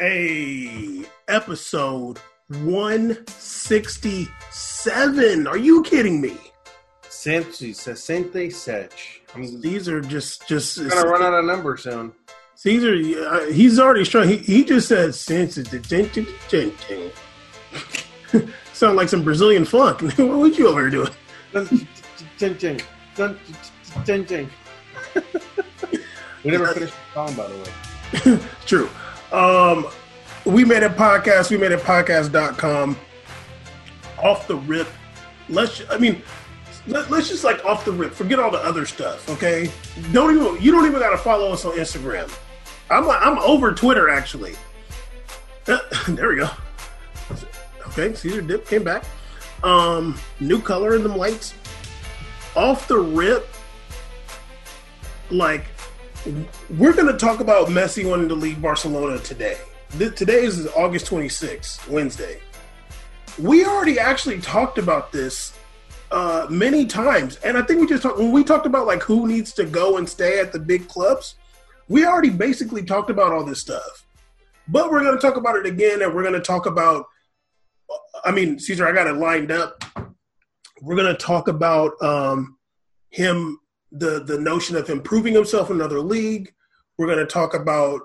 a episode 167. Are you kidding me? 167. I'm These are just just gonna run out of numbers soon. Caesar. Uh, he's already strong. He, he just said sensitive. Sound like some Brazilian funk. what would you over here doing? Ching, ching. Dun, ching, ching. we never finished the song, by the way. True. Um, we made a podcast. We made a podcast.com. Off the rip. Let's, I mean, let, us just like off the rip. Forget all the other stuff, okay? Don't even, you don't even got to follow us on Instagram. I'm, I'm over Twitter, actually. Uh, there we go. Okay, Caesar Dip came back. Um, new color in them lights. Off the rip, like we're going to talk about Messi wanting to leave Barcelona today. today is August 26th, Wednesday. We already actually talked about this uh, many times, and I think we just talked when we talked about like who needs to go and stay at the big clubs. We already basically talked about all this stuff, but we're going to talk about it again, and we're going to talk about. I mean, Caesar, I got it lined up. We're going to talk about um, him the the notion of improving himself in another league. We're going to talk about.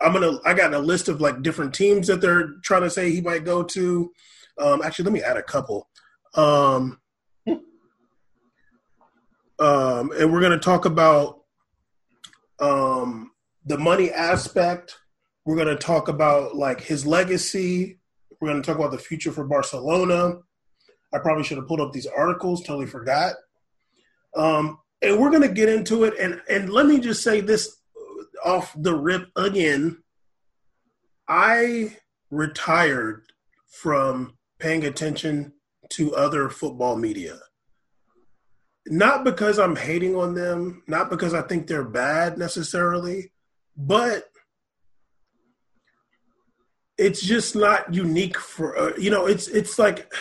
I'm gonna. I got a list of like different teams that they're trying to say he might go to. Um, actually, let me add a couple. Um, um, and we're going to talk about um, the money aspect. We're going to talk about like his legacy. We're going to talk about the future for Barcelona. I probably should have pulled up these articles. Totally forgot. Um, and we're going to get into it. And and let me just say this off the rip again. I retired from paying attention to other football media. Not because I'm hating on them, not because I think they're bad necessarily, but it's just not unique for uh, you know it's it's like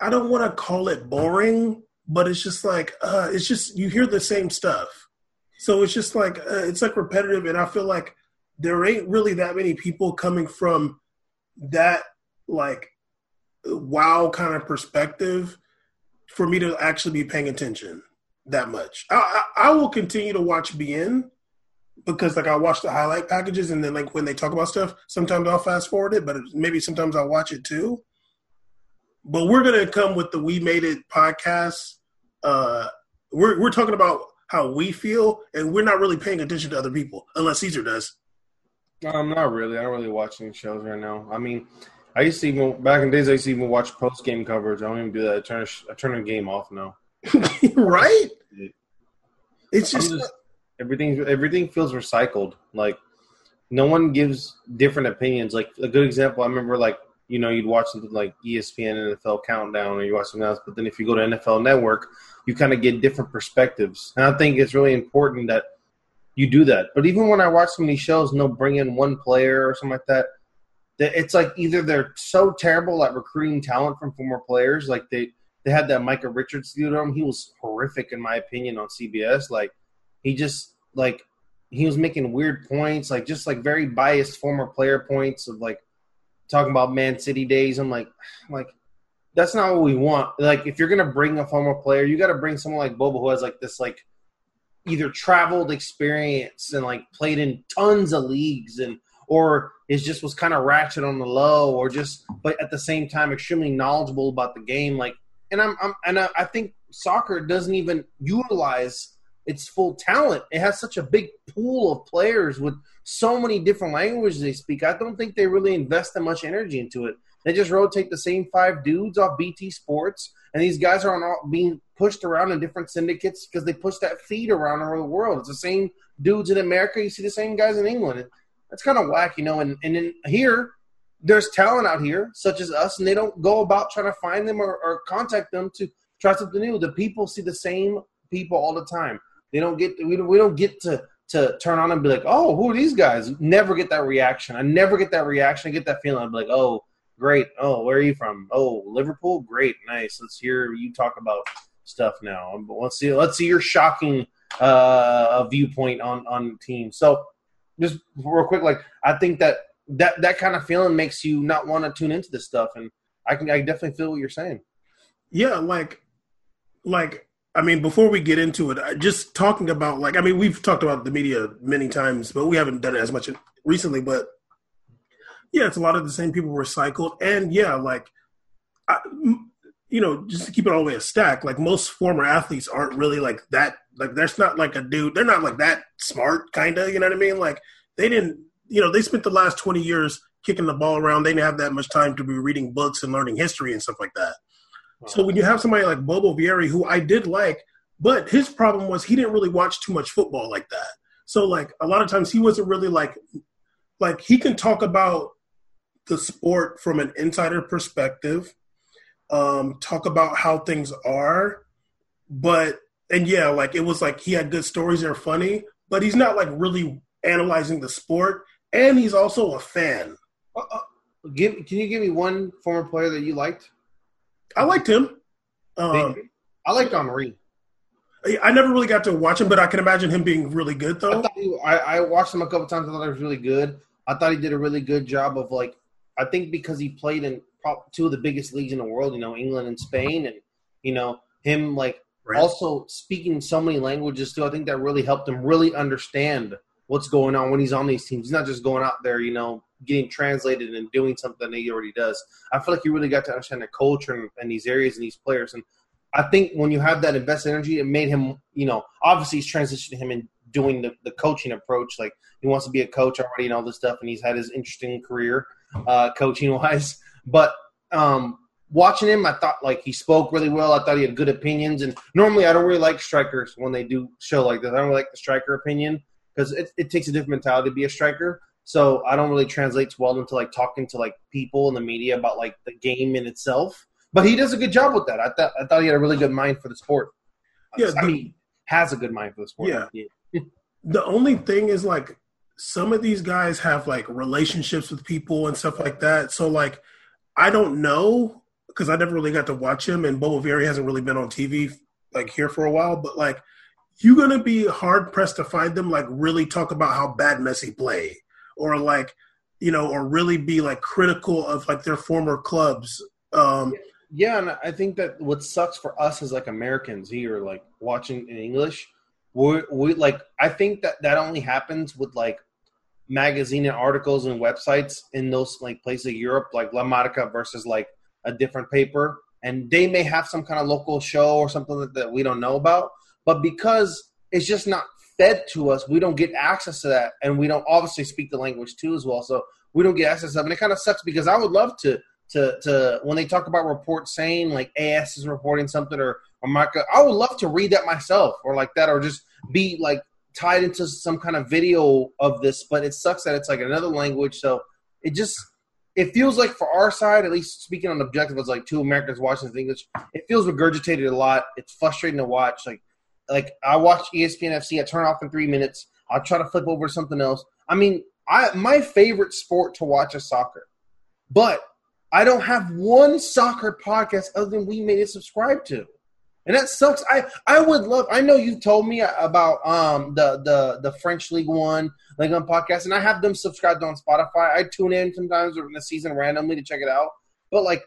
I don't want to call it boring, but it's just like uh, it's just you hear the same stuff. So it's just like uh, it's like repetitive and i feel like there ain't really that many people coming from that like wow kind of perspective for me to actually be paying attention that much. I, I, I will continue to watch beIN because like i watch the highlight packages and then like when they talk about stuff sometimes i'll fast forward it but maybe sometimes i'll watch it too. But we're gonna come with the we made it podcast uh, we're we're talking about how we feel, and we're not really paying attention to other people unless Caesar does. I'm not really. I don't really watch any shows right now. I mean, I used to even back in days. I used to even watch post game coverage. I don't even do that. I turn I turn the game off now. right? It's just, just everything. Everything feels recycled. Like no one gives different opinions. Like a good example, I remember like you know, you'd watch something like ESPN NFL Countdown or you watch something else. But then if you go to NFL Network, you kind of get different perspectives. And I think it's really important that you do that. But even when I watch some of these shows and they'll bring in one player or something like that, it's like either they're so terrible at recruiting talent from former players, like they they had that Micah Richards to them. He was horrific in my opinion on CBS. Like he just like he was making weird points, like just like very biased former player points of like talking about Man City days. I'm like, I'm like that's not what we want. Like, if you're gonna bring a former player, you got to bring someone like Bobo who has like this like either traveled experience and like played in tons of leagues and or is just was kind of ratchet on the low or just but at the same time extremely knowledgeable about the game like and i'm, I'm and I, I think soccer doesn't even utilize its full talent. It has such a big pool of players with so many different languages they speak. I don't think they really invest that much energy into it. They just rotate the same five dudes off BT Sports, and these guys are all being pushed around in different syndicates because they push that feed around around the world. It's the same dudes in America. You see the same guys in England. That's kind of whack, you know. And and in here, there's talent out here, such as us, and they don't go about trying to find them or, or contact them to try something new. The people see the same people all the time. They don't get we don't we don't get to to turn on and be like, oh, who are these guys? Never get that reaction. I never get that reaction. I get that feeling. I'm like, oh, great. Oh, where are you from? Oh, Liverpool. Great, nice. Let's hear you talk about stuff now. But um, let's see. Let's see your shocking uh, viewpoint on on team. So, just real quick, like I think that that that kind of feeling makes you not want to tune into this stuff. And I can I definitely feel what you're saying. Yeah, like like I mean, before we get into it, just talking about like I mean, we've talked about the media many times, but we haven't done it as much recently. But yeah, it's a lot of the same people recycled, and yeah, like I, you know, just to keep it all the way a stack, like most former athletes aren't really like that. Like, there's not like a dude. They're not like that smart, kind of. You know what I mean? Like, they didn't. You know, they spent the last twenty years kicking the ball around. They didn't have that much time to be reading books and learning history and stuff like that. So when you have somebody like Bobo Vieri, who I did like, but his problem was he didn't really watch too much football like that. So like a lot of times he wasn't really like like he can talk about the sport from an insider perspective, um, talk about how things are, but and yeah, like it was like he had good stories that are funny, but he's not like really analyzing the sport, and he's also a fan. Uh, uh, give, can you give me one former player that you liked? I liked him. Um, I liked Henry. I never really got to watch him, but I can imagine him being really good, though. I, he, I, I, watched him a couple times. I thought he was really good. I thought he did a really good job of like. I think because he played in two of the biggest leagues in the world, you know, England and Spain, and you know him like right. also speaking so many languages too. I think that really helped him really understand what's going on when he's on these teams. He's not just going out there, you know, getting translated and doing something that he already does. I feel like he really got to understand the culture and, and these areas and these players. And I think when you have that invested energy, it made him, you know, obviously he's transitioning him in doing the, the coaching approach. Like he wants to be a coach already and all this stuff, and he's had his interesting career uh, coaching wise. But um, watching him, I thought like he spoke really well. I thought he had good opinions. And normally I don't really like strikers when they do show like this. I don't really like the striker opinion because it, it takes a different mentality to be a striker. So I don't really translate well into like talking to like people in the media about like the game in itself. But he does a good job with that. I thought I thought he had a really good mind for the sport. Yeah, I mean, has a good mind for the sport. Yeah. yeah. the only thing is like some of these guys have like relationships with people and stuff like that. So like I don't know because I never really got to watch him, and Bobo Vieri hasn't really been on TV like here for a while. But like you're gonna be hard pressed to find them like really talk about how bad Messi play or like you know or really be like critical of like their former clubs. Um, yeah, and I think that what sucks for us as like Americans here, like watching in English, we like I think that that only happens with like magazine and articles and websites in those like places of Europe, like La Marca versus like a different paper, and they may have some kind of local show or something that, that we don't know about. But because it's just not fed to us, we don't get access to that, and we don't obviously speak the language too as well. So we don't get access to it, and it kind of sucks because I would love to to to when they talk about reports saying like AS is reporting something or or Marca, I would love to read that myself or like that or just be like tied into some kind of video of this. But it sucks that it's like another language, so it just it feels like for our side, at least speaking on objective, it's like two Americans watching English. It feels regurgitated a lot. It's frustrating to watch. Like like I watch ESPN FC. I turn off in three minutes. I'll try to flip over something else. I mean, I my favorite sport to watch is soccer, but I don't have one soccer podcast other than we made it subscribe to, and that sucks. I I would love. I know you've told me about um the the the French League One League One podcast, and I have them subscribed on Spotify. I tune in sometimes during the season randomly to check it out, but like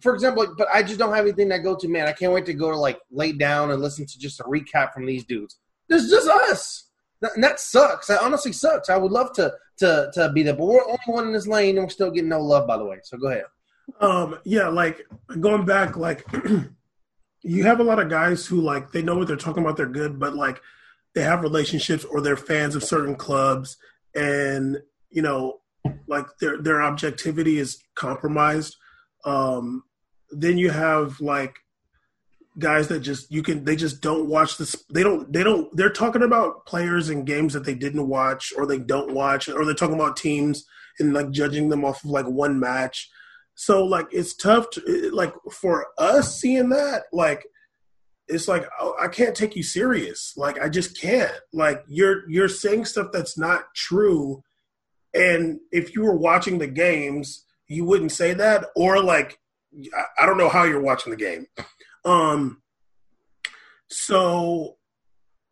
for example, but I just don't have anything that go to. Man, I can't wait to go to like lay down and listen to just a recap from these dudes. There's just us, and that sucks. That honestly sucks. I would love to to to be there, but we're only one in this lane, and we're still getting no love. By the way, so go ahead. Um, yeah, like going back, like you have a lot of guys who like they know what they're talking about. They're good, but like they have relationships or they're fans of certain clubs, and you know, like their their objectivity is compromised um, then you have like guys that just you can they just don't watch this they don't they don't they're talking about players and games that they didn't watch or they don't watch or they're talking about teams and like judging them off of like one match. So like it's tough to like for us seeing that like it's like oh, I can't take you serious. Like I just can't. Like you're you're saying stuff that's not true. And if you were watching the games you wouldn't say that, or like I don't know how you're watching the game. Um, so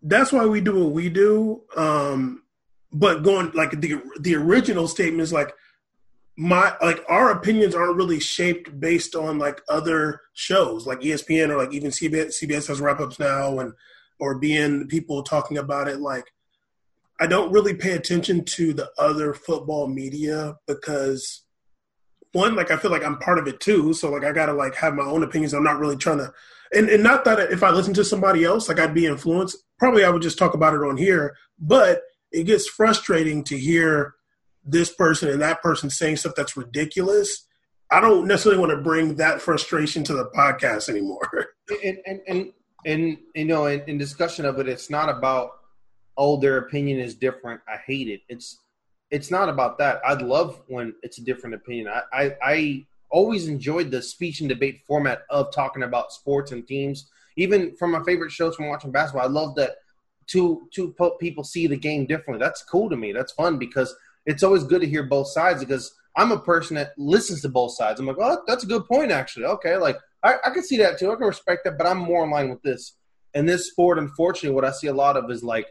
that's why we do what we do. Um, but going like the the original statement is like my like our opinions aren't really shaped based on like other shows like espn or like even cbs, CBS has wrap-ups now and or being people talking about it like i don't really pay attention to the other football media because one like i feel like i'm part of it too so like i gotta like have my own opinions i'm not really trying to and, and not that if i listen to somebody else like i'd be influenced probably i would just talk about it on here but it gets frustrating to hear this person and that person saying stuff that's ridiculous, I don't necessarily want to bring that frustration to the podcast anymore. and and and, and you know, in, in discussion of it, it's not about oh their opinion is different. I hate it. It's it's not about that. I'd love when it's a different opinion. I, I, I always enjoyed the speech and debate format of talking about sports and teams. Even from my favorite shows from watching basketball, I love that two two people see the game differently. That's cool to me. That's fun because it's always good to hear both sides because I'm a person that listens to both sides. I'm like, oh, that's a good point, actually. Okay, like I, I can see that too. I can respect that, but I'm more in line with this. And this sport, unfortunately, what I see a lot of is like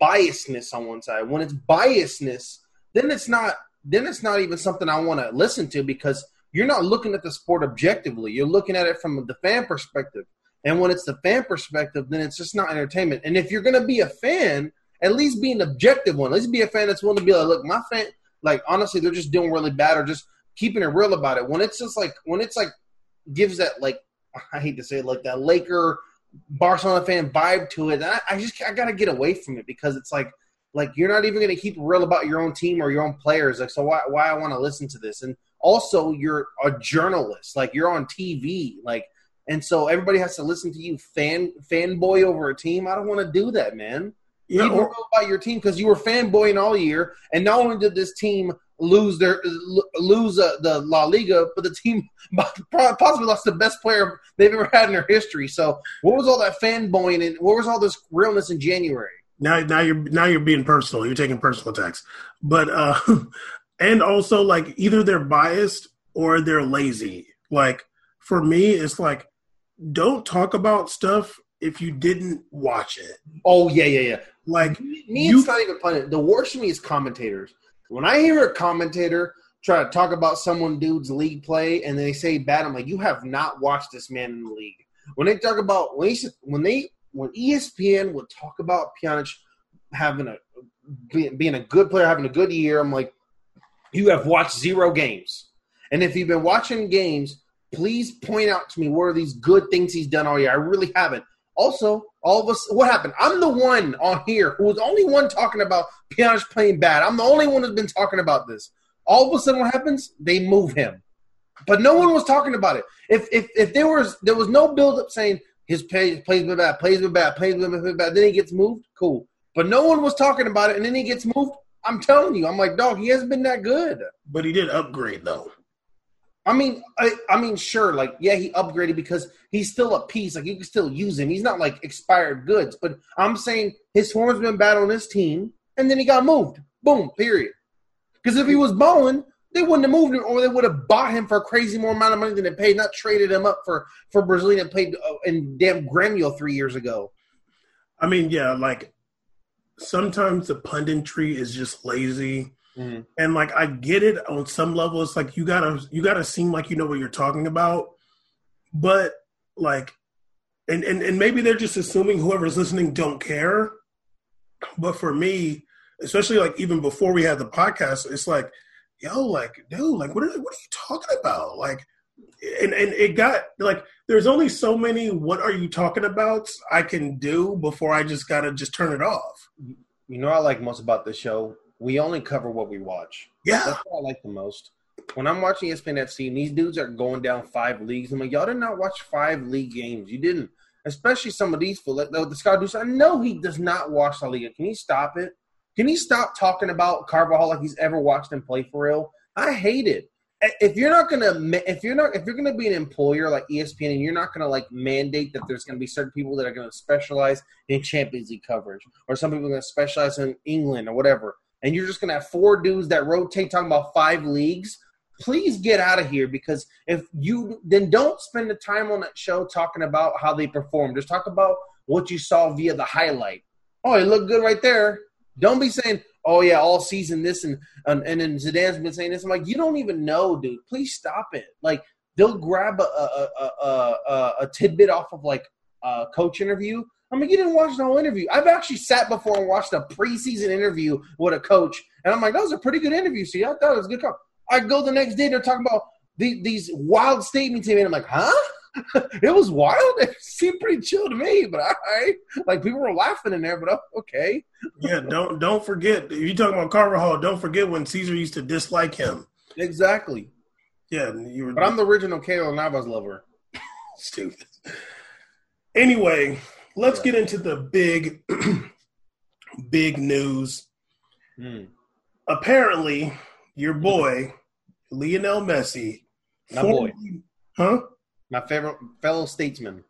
biasness on one side. When it's biasness, then it's not then it's not even something I want to listen to because you're not looking at the sport objectively. You're looking at it from the fan perspective. And when it's the fan perspective, then it's just not entertainment. And if you're to be a fan, at least be an objective one. At least be a fan that's willing to be like, look, my fan, like honestly, they're just doing really bad or just keeping it real about it. When it's just like when it's like gives that like I hate to say it like that Laker Barcelona fan vibe to it. I, I just I gotta get away from it because it's like like you're not even gonna keep real about your own team or your own players. Like so why why I want to listen to this? And also you're a journalist, like you're on TV, like and so everybody has to listen to you fan fanboy over a team. I don't want to do that, man. You Yeah, or, about your team because you were fanboying all year, and not only did this team lose their lose uh, the La Liga, but the team possibly lost the best player they've ever had in their history. So, what was all that fanboying and what was all this realness in January? Now, now you're now you're being personal. You're taking personal attacks, but uh, and also like either they're biased or they're lazy. Like for me, it's like don't talk about stuff if you didn't watch it. Oh yeah, yeah, yeah. Like me, you, it's not even funny. The worst for me is commentators. When I hear a commentator try to talk about someone dude's league play and they say bad, I'm like, you have not watched this man in the league. When they talk about when they when they when ESPN would talk about Pjanic having a being, a good player, having a good year, I'm like, you have watched zero games. And if you've been watching games, please point out to me what are these good things he's done all year. I really haven't. Also, all of us, what happened? I'm the one on here who was the only one talking about Pjanic playing bad. I'm the only one who's been talking about this. All of a sudden, what happens? They move him, but no one was talking about it. If if if there was there was no build up saying his play, plays been bad, plays been bad, plays been bad, then he gets moved. Cool, but no one was talking about it, and then he gets moved. I'm telling you, I'm like, dog, he hasn't been that good. But he did upgrade though. I mean, I, I mean, sure, like yeah, he upgraded because he's still a piece. Like you can still use him. He's not like expired goods. But I'm saying his form's been bad on this team, and then he got moved. Boom. Period. Because if he was balling, they wouldn't have moved him, or they would have bought him for a crazy more amount of money than they paid, not traded him up for for Brazilian played uh, in damn Grêmio three years ago. I mean, yeah, like sometimes the punditry is just lazy Mm-hmm. And like I get it on some level. It's like you gotta you gotta seem like you know what you're talking about, but like, and and and maybe they're just assuming whoever's listening don't care. But for me, especially like even before we had the podcast, it's like, yo, like, dude, like, what are what are you talking about? Like, and and it got like there's only so many what are you talking about I can do before I just gotta just turn it off. You know what I like most about the show we only cover what we watch. Yeah, that's what I like the most. When I'm watching ESPN FC and these dudes are going down five leagues, I'm like, y'all did not watch five league games. You didn't, especially some of these. For like the Scott Deuce, I know he does not watch La Liga. Can he stop it? Can he stop talking about Carvajal like he's ever watched him play for real? I hate it. If you're not gonna, if you're not, if you're gonna be an employer like ESPN, and you're not gonna like mandate that there's gonna be certain people that are gonna specialize in Champions League coverage, or some people are gonna specialize in England or whatever, and you're just to have four dudes that rotate talking about five leagues, please get out of here because if you then don't spend the time on that show talking about how they perform. Just talk about what you saw via the highlight. Oh, it looked good right there. Don't be saying, oh yeah, all season this and and, and then Zidane's been saying this. I'm like, you don't even know, dude. Please stop it. Like they'll grab a a, a, a, a tidbit off of like a coach interview. I mean, you didn't watch the whole interview. I've actually sat before and watched a preseason interview with a coach, and I'm like, that was a pretty good interview. See, I thought it was a good call. I go the next day, they're talking about the, these wild statements he made. I'm like, huh? it was wild. It seemed pretty chill to me, but I like people were laughing in there. But oh, okay. yeah, don't don't forget. If you talking about Carvajal, don't forget when Caesar used to dislike him. Exactly. Yeah, you were. But I'm the original Keylor Navas lover. stupid. Anyway, let's Yeah. get into the big, big news. Hmm. Apparently, your boy Lionel Messi, My boy. huh? My favorite fellow statesman.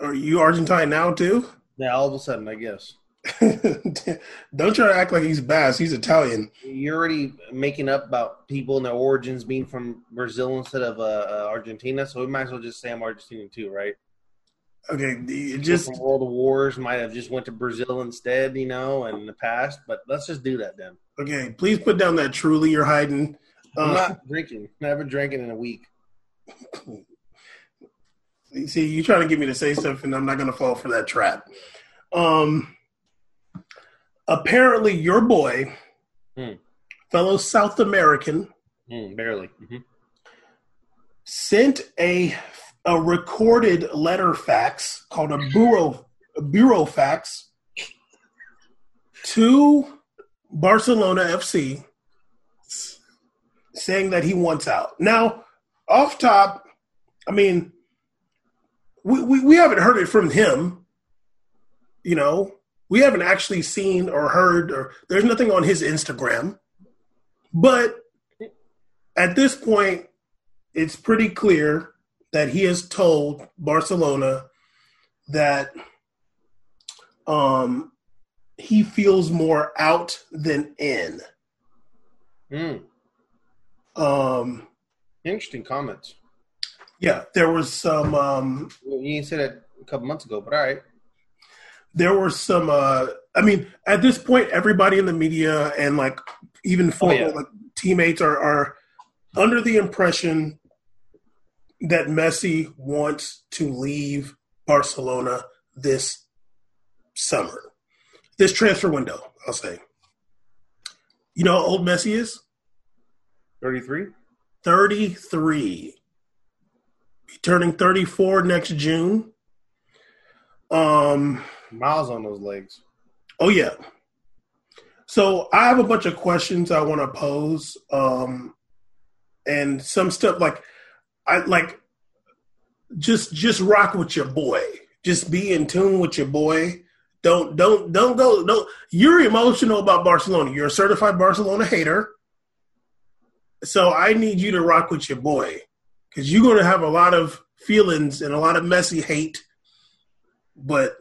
Are you Argentine now too? Yeah, all of a sudden, I guess. Don't try to act like he's Bass. He's Italian. You're already making up about people and their origins being from Brazil instead of uh, uh, Argentina, so we might as well just say I'm Argentinian too, right? Okay, it Just from World Wars might have just went to Brazil instead, you know, in the past. But let's just do that then. okay. Please put down that truly you're hiding. I'm Uh, not drinking. Never drinking in a week. See, you're trying to get me to say stuff, and I'm not going to fall for that trap. Um, apparently, your boy, Hmm. fellow South American, Mm, barely. mm-hmm. sent a a recorded letter fax called a bureau a burofax to Barcelona FC saying that he wants out. Now, off top, I mean, we, we, we haven't heard it from him. You know, we haven't actually seen or heard, or there's nothing on his Instagram. But at this point, it's pretty clear that he has told Barcelona that um, he feels more out than in. Mm, Um, interesting comments. yeah, there was some um, Well, You didn't say that a couple months ago, but all right. there were some uh i mean at this point everybody in the media and like even former yeah. like teammates are are under the impression that messi wants to leave barcelona this summer this transfer window i'll say you know how old messi is 33? 33 Be turning 34 next june um Miles on those legs. Oh yeah. So I have a bunch of questions I want to pose, um, and some stuff like I like just just rock with your boy. Just be in tune with your boy. Don't don't don't go. Don't. You're emotional about Barcelona. You're a certified Barcelona hater. So I need you to rock with your boy because you're going to have a lot of feelings and a lot of Messi hate. But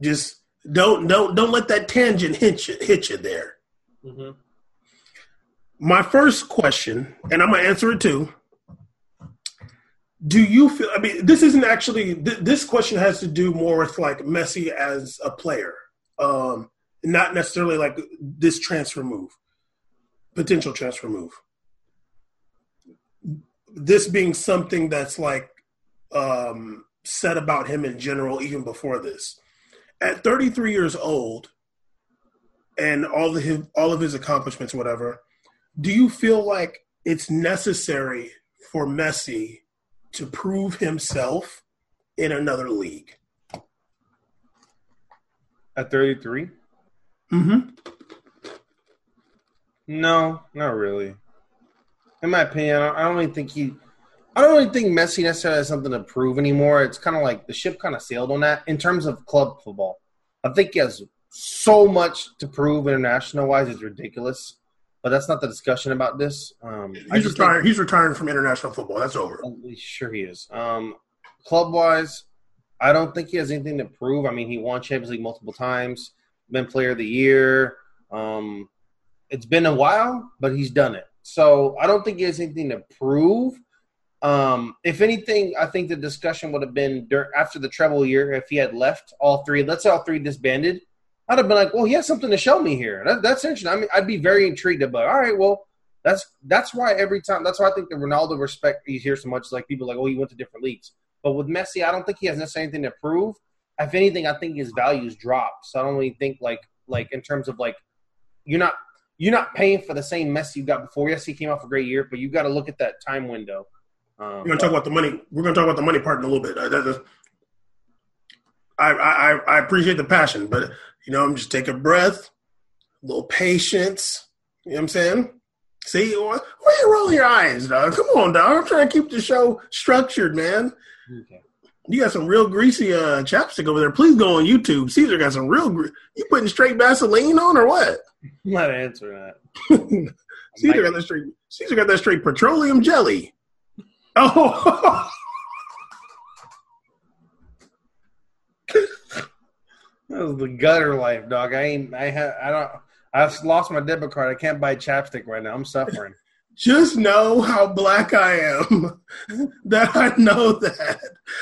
just don't don't don't let that tangent hit you hit you there. Mm-hmm. My first question, and I'm gonna answer it too. Do you feel? I mean, this isn't actually. Th- this question has to do more with like Messi as a player, um, not necessarily like this transfer move, potential transfer move. This being something that's like um, said about him in general, even before this. At 33 years old, and all of his all of his accomplishments, whatever, do you feel like it's necessary for Messi to prove himself in another league? At 33? Mm-hmm. No, not really. In my opinion, I don't, really think he. I don't really think Messi necessarily has something to prove anymore. It's kind of like the ship kind of sailed on that in terms of club football. I think he has so much to prove international wise. It's ridiculous, but that's not the discussion about this. Um, He's think- retired. He's retiring from international football. That's over. Sure, he is. Um, club wise, I don't think he has anything to prove. I mean, he won Champions League multiple times, been Player of the Year. Um, it's been a while, but he's done it. So I don't think he has anything to prove. Um, if anything, I think the discussion would have been after the treble year if he had left all three. Let's say all three disbanded. I'd have been like, well, he has something to show me here. That, that's interesting. I mean, I'd be very intrigued. But all right, well, that's that's why every time that's why I think the Ronaldo respect you hear so much like people like, oh, he went to different leagues. But with Messi, I don't think he has necessarily anything to prove. If anything, I think his values drop. So I don't really think like like in terms of like you're not you're not paying for the same mess you got before. Yes, he came off a great year, but you got to look at that time window. Um, we're gonna talk about the money. We're gonna talk about the money part in a little bit. I, I, I appreciate the passion, but you know, I'm just take a breath, a little patience. You know what I'm saying? See, why, why you rolling your eyes, dog? Come on, dog. I'm trying to keep the show structured, man. Okay. You got some real greasy uh, chapstick over there. Please go on YouTube. Caesar got some real. Gre- you putting straight Vaseline on or what? I'm not answering that. Caesar got that straight. Caesar got that straight petroleum jelly. Oh. that was the gutter life, dog. I ain't. I have. I don't. I've lost my debit card. I can't buy chapstick right now. I'm suffering. Just know how black I am. that I know that.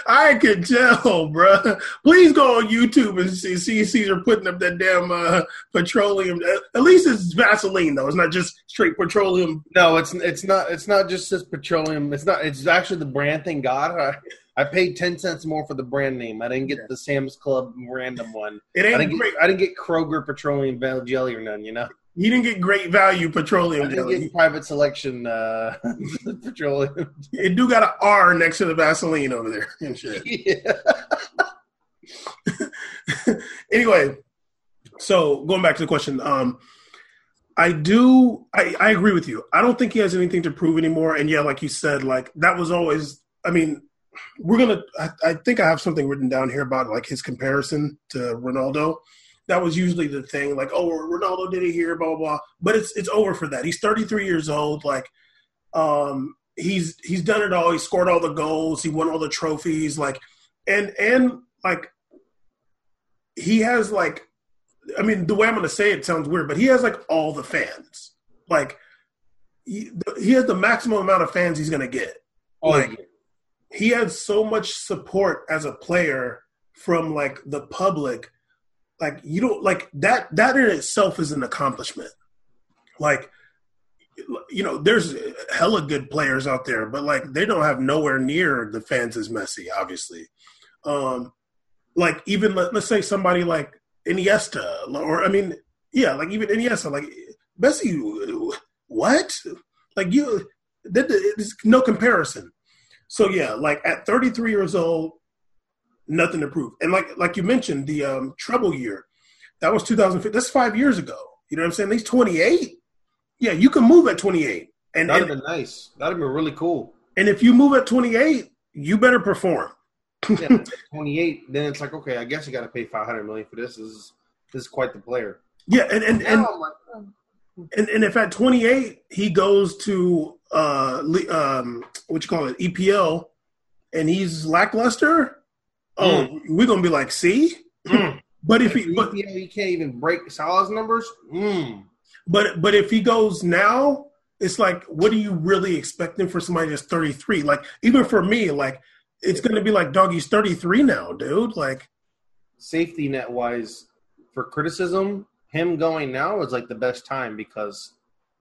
I can tell, bruh. Please go on YouTube and see, see Caesar putting up that damn uh, petroleum. At least it's Vaseline though. It's not just straight petroleum. No, it's it's not. It's not just this petroleum. It's not. It's actually the brand. Thank God. I, I paid ten cents more for the brand name. I didn't get yeah. the Sam's Club random one. It ain't I didn't great. Get, I didn't get Kroger petroleum jelly or none. You know. You didn't get great value petroleum jelly. Private selection uh, petroleum. It do got an R next to the Vaseline over there and shit. Yeah. anyway, so going back to the question, um, I do. I, I agree with you. I don't think he has anything to prove anymore. And yeah, like you said, like that was always. I mean, we're gonna. I, I, think I have something written down here about like his comparison to Ronaldo. That was usually the thing, like, oh, Ronaldo did it here, blah blah blah. But it's it's over for that. He's 33 years old. Like, um, he's he's done it all. He scored all the goals. He won all the trophies. Like, and and like, he has like, I mean, the way I'm gonna say it sounds weird, but he has like all the fans. Like, he, he has the maximum amount of fans he's gonna get. Oh, like. Yeah he had so much support as a player from like the public like you don't like that that in itself is an accomplishment. Like you know there's hella good players out there but like they don't have nowhere near the fans as Messi obviously. Um like even let, let's say somebody like Iniesta or I mean yeah like even Iniesta like Messi what? Like you there's no comparison. So yeah, like at 33 years old, nothing to prove. And like like you mentioned, the um, treble year, that was 2005. That's five years ago. You know what I'm saying? He's 28. Yeah, you can move at 28. And that'd have been nice. That'd have been really cool. And if you move at 28, you better perform. yeah, 28, then it's like, okay, I guess you got to pay 500 million for this. This is this is quite the player. Yeah, and and and, and, and if at 28 he goes to uh, um, what you call it, EPL, and he's lackluster, oh, mm. we're gonna be like, see. Mm. But if he, but, EPL, he can't even break Salah's numbers. Mm. But but if he goes now, it's like, what are you really expecting for somebody that's 33? Like even for me, like it's gonna be like, dog, he's 33 now, dude. Like safety net wise, for criticism, him going now is like the best time because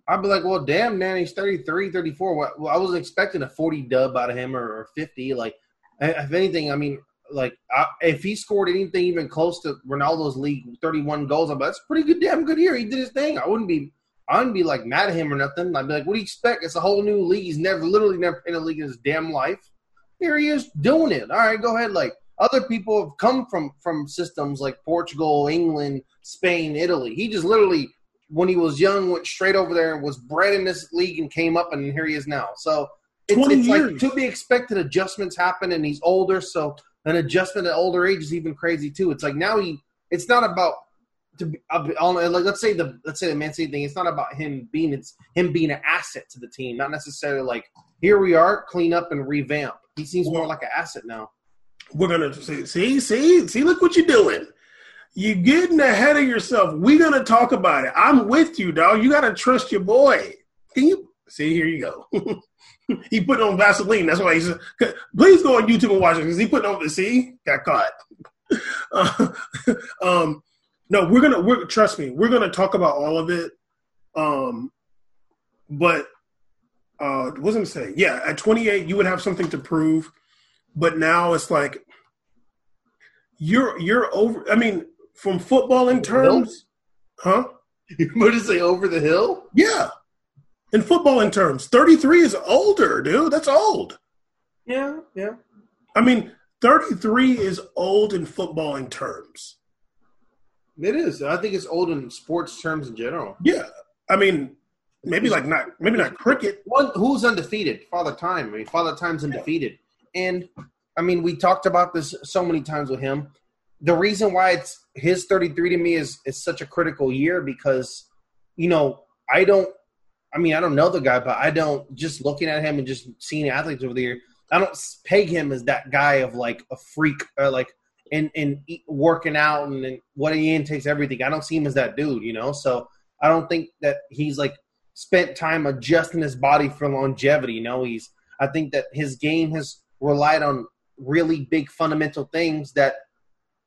I'd be like, well, damn, man, he's 33, 34. Well, I was expecting a 40 dub out of him or, or 50. Like, if anything, I mean, like, I, if he scored anything even close to Ronaldo's league, 31 goals, I'm like, that's pretty good, damn good year. He did his thing. I wouldn't be, I wouldn't be like mad at him or nothing. I'd be like, what do you expect? It's a whole new league. He's never, literally never played a league in his damn life. Here he is doing it. All right, go ahead. Like, other people have come from from systems like Portugal, England, Spain, Italy. He just literally when he was young, went straight over there and was bred in this league and came up, and here he is now. So it's, it's like to be expected. Adjustments happen, and he's older, so an adjustment at older age is even crazy too. It's like now he. It's not about to be like let's say the let's say the Man City thing. It's not about him being it's him being an asset to the team, not necessarily like here we are, clean up and revamp. He seems more like an asset now. We're gonna see, see, see, see. Look what you're doing. You're getting ahead of yourself. We're gonna talk about it. I'm with you, dog. You gotta trust your boy. Can you see? Here you go. he put on Vaseline. That's why he's. Please go on YouTube and watch it because he put on the see got caught. Uh, um, No, we're gonna. We're trust me. We're gonna talk about all of it. Um, but uh, what was I gonna? Yeah, at 28, you would have something to prove, but now it's like you're you're over. I mean, from footballing terms, huh? You what did say over the hill? Yeah, in footballing terms, 33 is older, dude. That's old. Yeah, yeah. I mean, 33 is old in footballing terms. It is. I think it's old in sports terms in general. Yeah, I mean, maybe like not maybe not cricket. One who's undefeated? Father Time. I mean, Father Time's undefeated, and I mean, we talked about this so many times with him. The reason why it's his 33 to me is is such a critical year because, you know, I don't. I mean, I don't know the guy, but I don't just looking at him and just seeing athletes over the year. I don't peg him as that guy of like a freak or like and and working out and, and what he in takes everything. I don't see him as that dude, you know. So I don't think that he's like spent time adjusting his body for longevity. You know, he's. I think that his game has relied on really big fundamental things that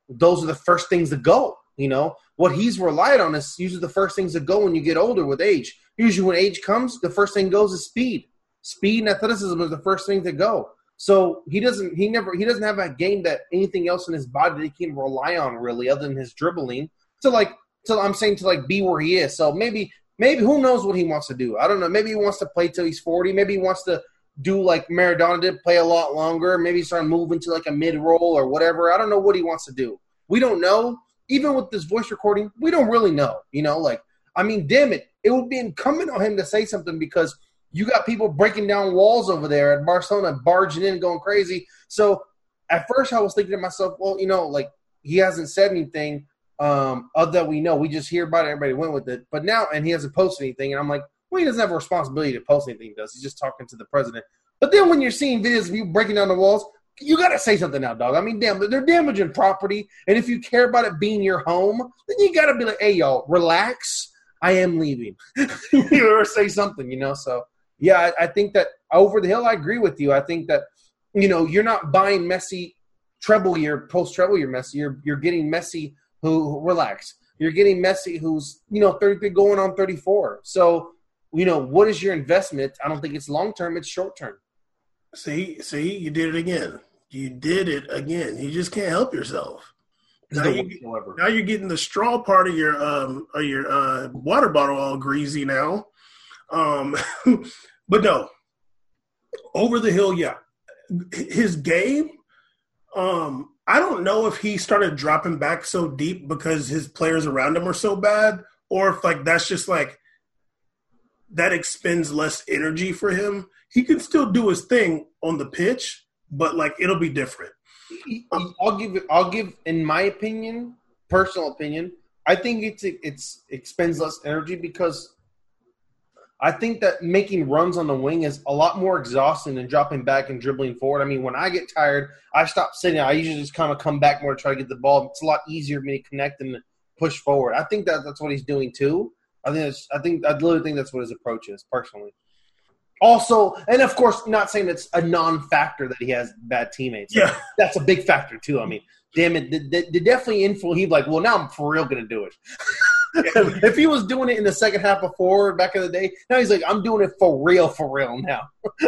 those are the first things to go. You know, what he's relied on is usually the first things that go when you get older with age. Usually, when age comes, the first thing goes is speed. Speed and athleticism is the first thing to go. So he doesn't he never he doesn't have a game that anything else in his body that he can rely on really other than his dribbling to like to I'm saying to like be where he is. So maybe maybe who knows what he wants to do. I don't know. Maybe he wants to play till he's 40. Maybe he wants to do like Maradona did, play a lot longer. Maybe start moving to like a mid roll or whatever. I don't know what he wants to do. We don't know. Even with this voice recording, we don't really know. You know, like I mean, damn it, it would be incumbent on him to say something because you got people breaking down walls over there at Barcelona, barging in, going crazy. So at first, I was thinking to myself, well, you know, like he hasn't said anything um, other that we know. We just hear about it. Everybody went with it. But now, and he hasn't posted anything. And I'm like, well, he doesn't have a responsibility to post anything. He does. He's just talking to the president. But then when you're seeing videos of you breaking down the walls, you got to say something now, dog. I mean, damn, they're damaging property. And if you care about it being your home, then you got to be like, hey, y'all, relax. I am leaving. you or say something, you know? So yeah, I, I, think that over the hill, I agree with you. I think that you know you're not buying Messi treble year, post treble year Messi. You're you're getting Messi who, relax. You're getting Messi who's you know 33 going on 34. So you know what is your investment? I don't think it's long term. It's short term. See, see, you did it again. You did it again. You just can't help yourself. Now, you, now you're getting the straw part of your um of your uh, water bottle all greasy now. Um, but no, over the hill, yeah. His game, um, I don't know if he started dropping back so deep because his players around him are so bad, or if like that's just like that expends less energy for him. He can still do his thing on the pitch, but like it'll be different. I'll give I'll give in my opinion, personal opinion, I think it's it's expends less energy because I think that making runs on the wing is a lot more exhausting than dropping back and dribbling forward. I mean, when I get tired, I stop sitting. I usually just kind of come back more to try to get the ball. It's a lot easier for me to connect and push forward. I think that that's what he's doing too. I think I think I literally think that's what his approach is personally. Also, and of course, not saying it's a non-factor that he has bad teammates. Yeah, that's a big factor too. I mean, damn it, the, the, the definitely influence. He's like, well, now I'm for real going to do it. if he was doing it in the second half before back in the day, now he's like, I'm doing it for real, for real now.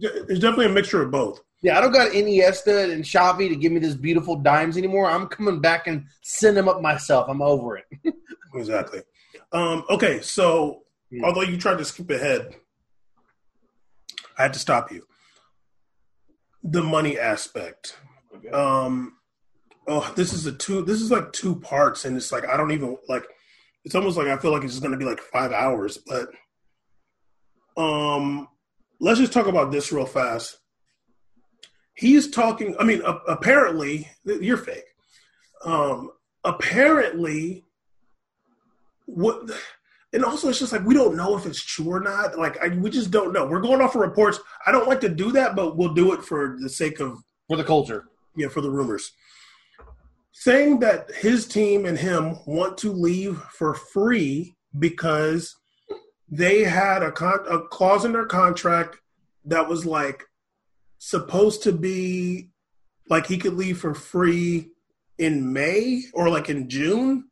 There's definitely a mixture of both. Yeah, I don't got Iniesta and Xavi to give me this beautiful dimes anymore. I'm coming back and send them up myself. I'm over it. exactly. Um, okay, so hmm. although you tried to skip ahead, I had to stop you. The money aspect. Okay. Um, oh, this is a two. This is like two parts, and it's like I don't even like it's almost like I feel like it's just going to be like five hours. But um, let's just talk about this real fast. He's talking. I mean, uh, apparently you're fake. Um, apparently, what? And also, it's just like we don't know if it's true or not. Like I, we just don't know. We're going off of reports. I don't like to do that, but we'll do it for the sake of for the culture. Yeah, for the rumors saying that his team and him want to leave for free because they had a, con- a clause in their contract that was like supposed to be like he could leave for free in May or like in June.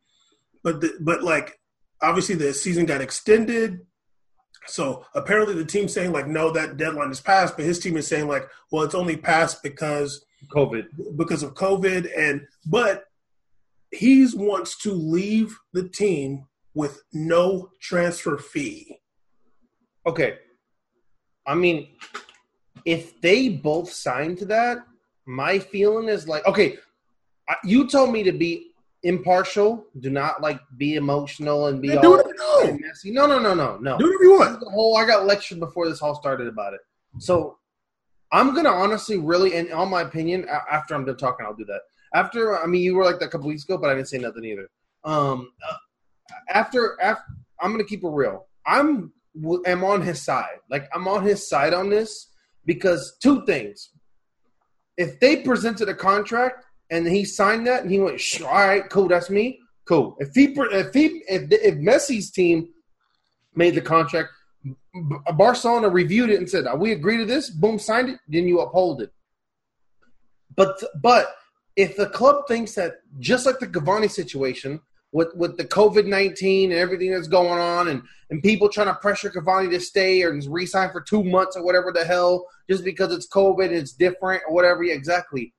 but the, but like obviously the season got extended. So apparently the team's saying like no, that deadline is passed, but his team is saying like, well, it's only passed because COVID. because of COVID, and but he wants to leave the team with no transfer fee. Okay. I mean, if they both signed to that, my feeling is like, okay, you told me to be impartial. Do not like be emotional and be Yeah, all do whatever you want. messy. No, no, no, no, no. Do whatever you want. the whole I got lectured before this all started about it. So I'm gonna honestly really, and on my opinion, after I'm done talking, I'll do that. After I mean, you were like that a couple weeks ago, but I didn't say nothing either. Um, uh, after after I'm gonna keep it real. I'm am on his side. Like I'm on his side on this because two things. If they presented a contract and he signed that and he went, "Sh- all right, cool, that's me, cool. If he if he if if Messi's team made the contract, Barcelona reviewed it and said, "We agree to this." Boom, signed it. Then you uphold it. But but if the club thinks that just like the Cavani situation with with the COVID nineteen and everything that's going on, and and people trying to pressure Cavani to stay or resign for two months or whatever the hell, just because it's COVID, it's different or whatever. Yeah, exactly.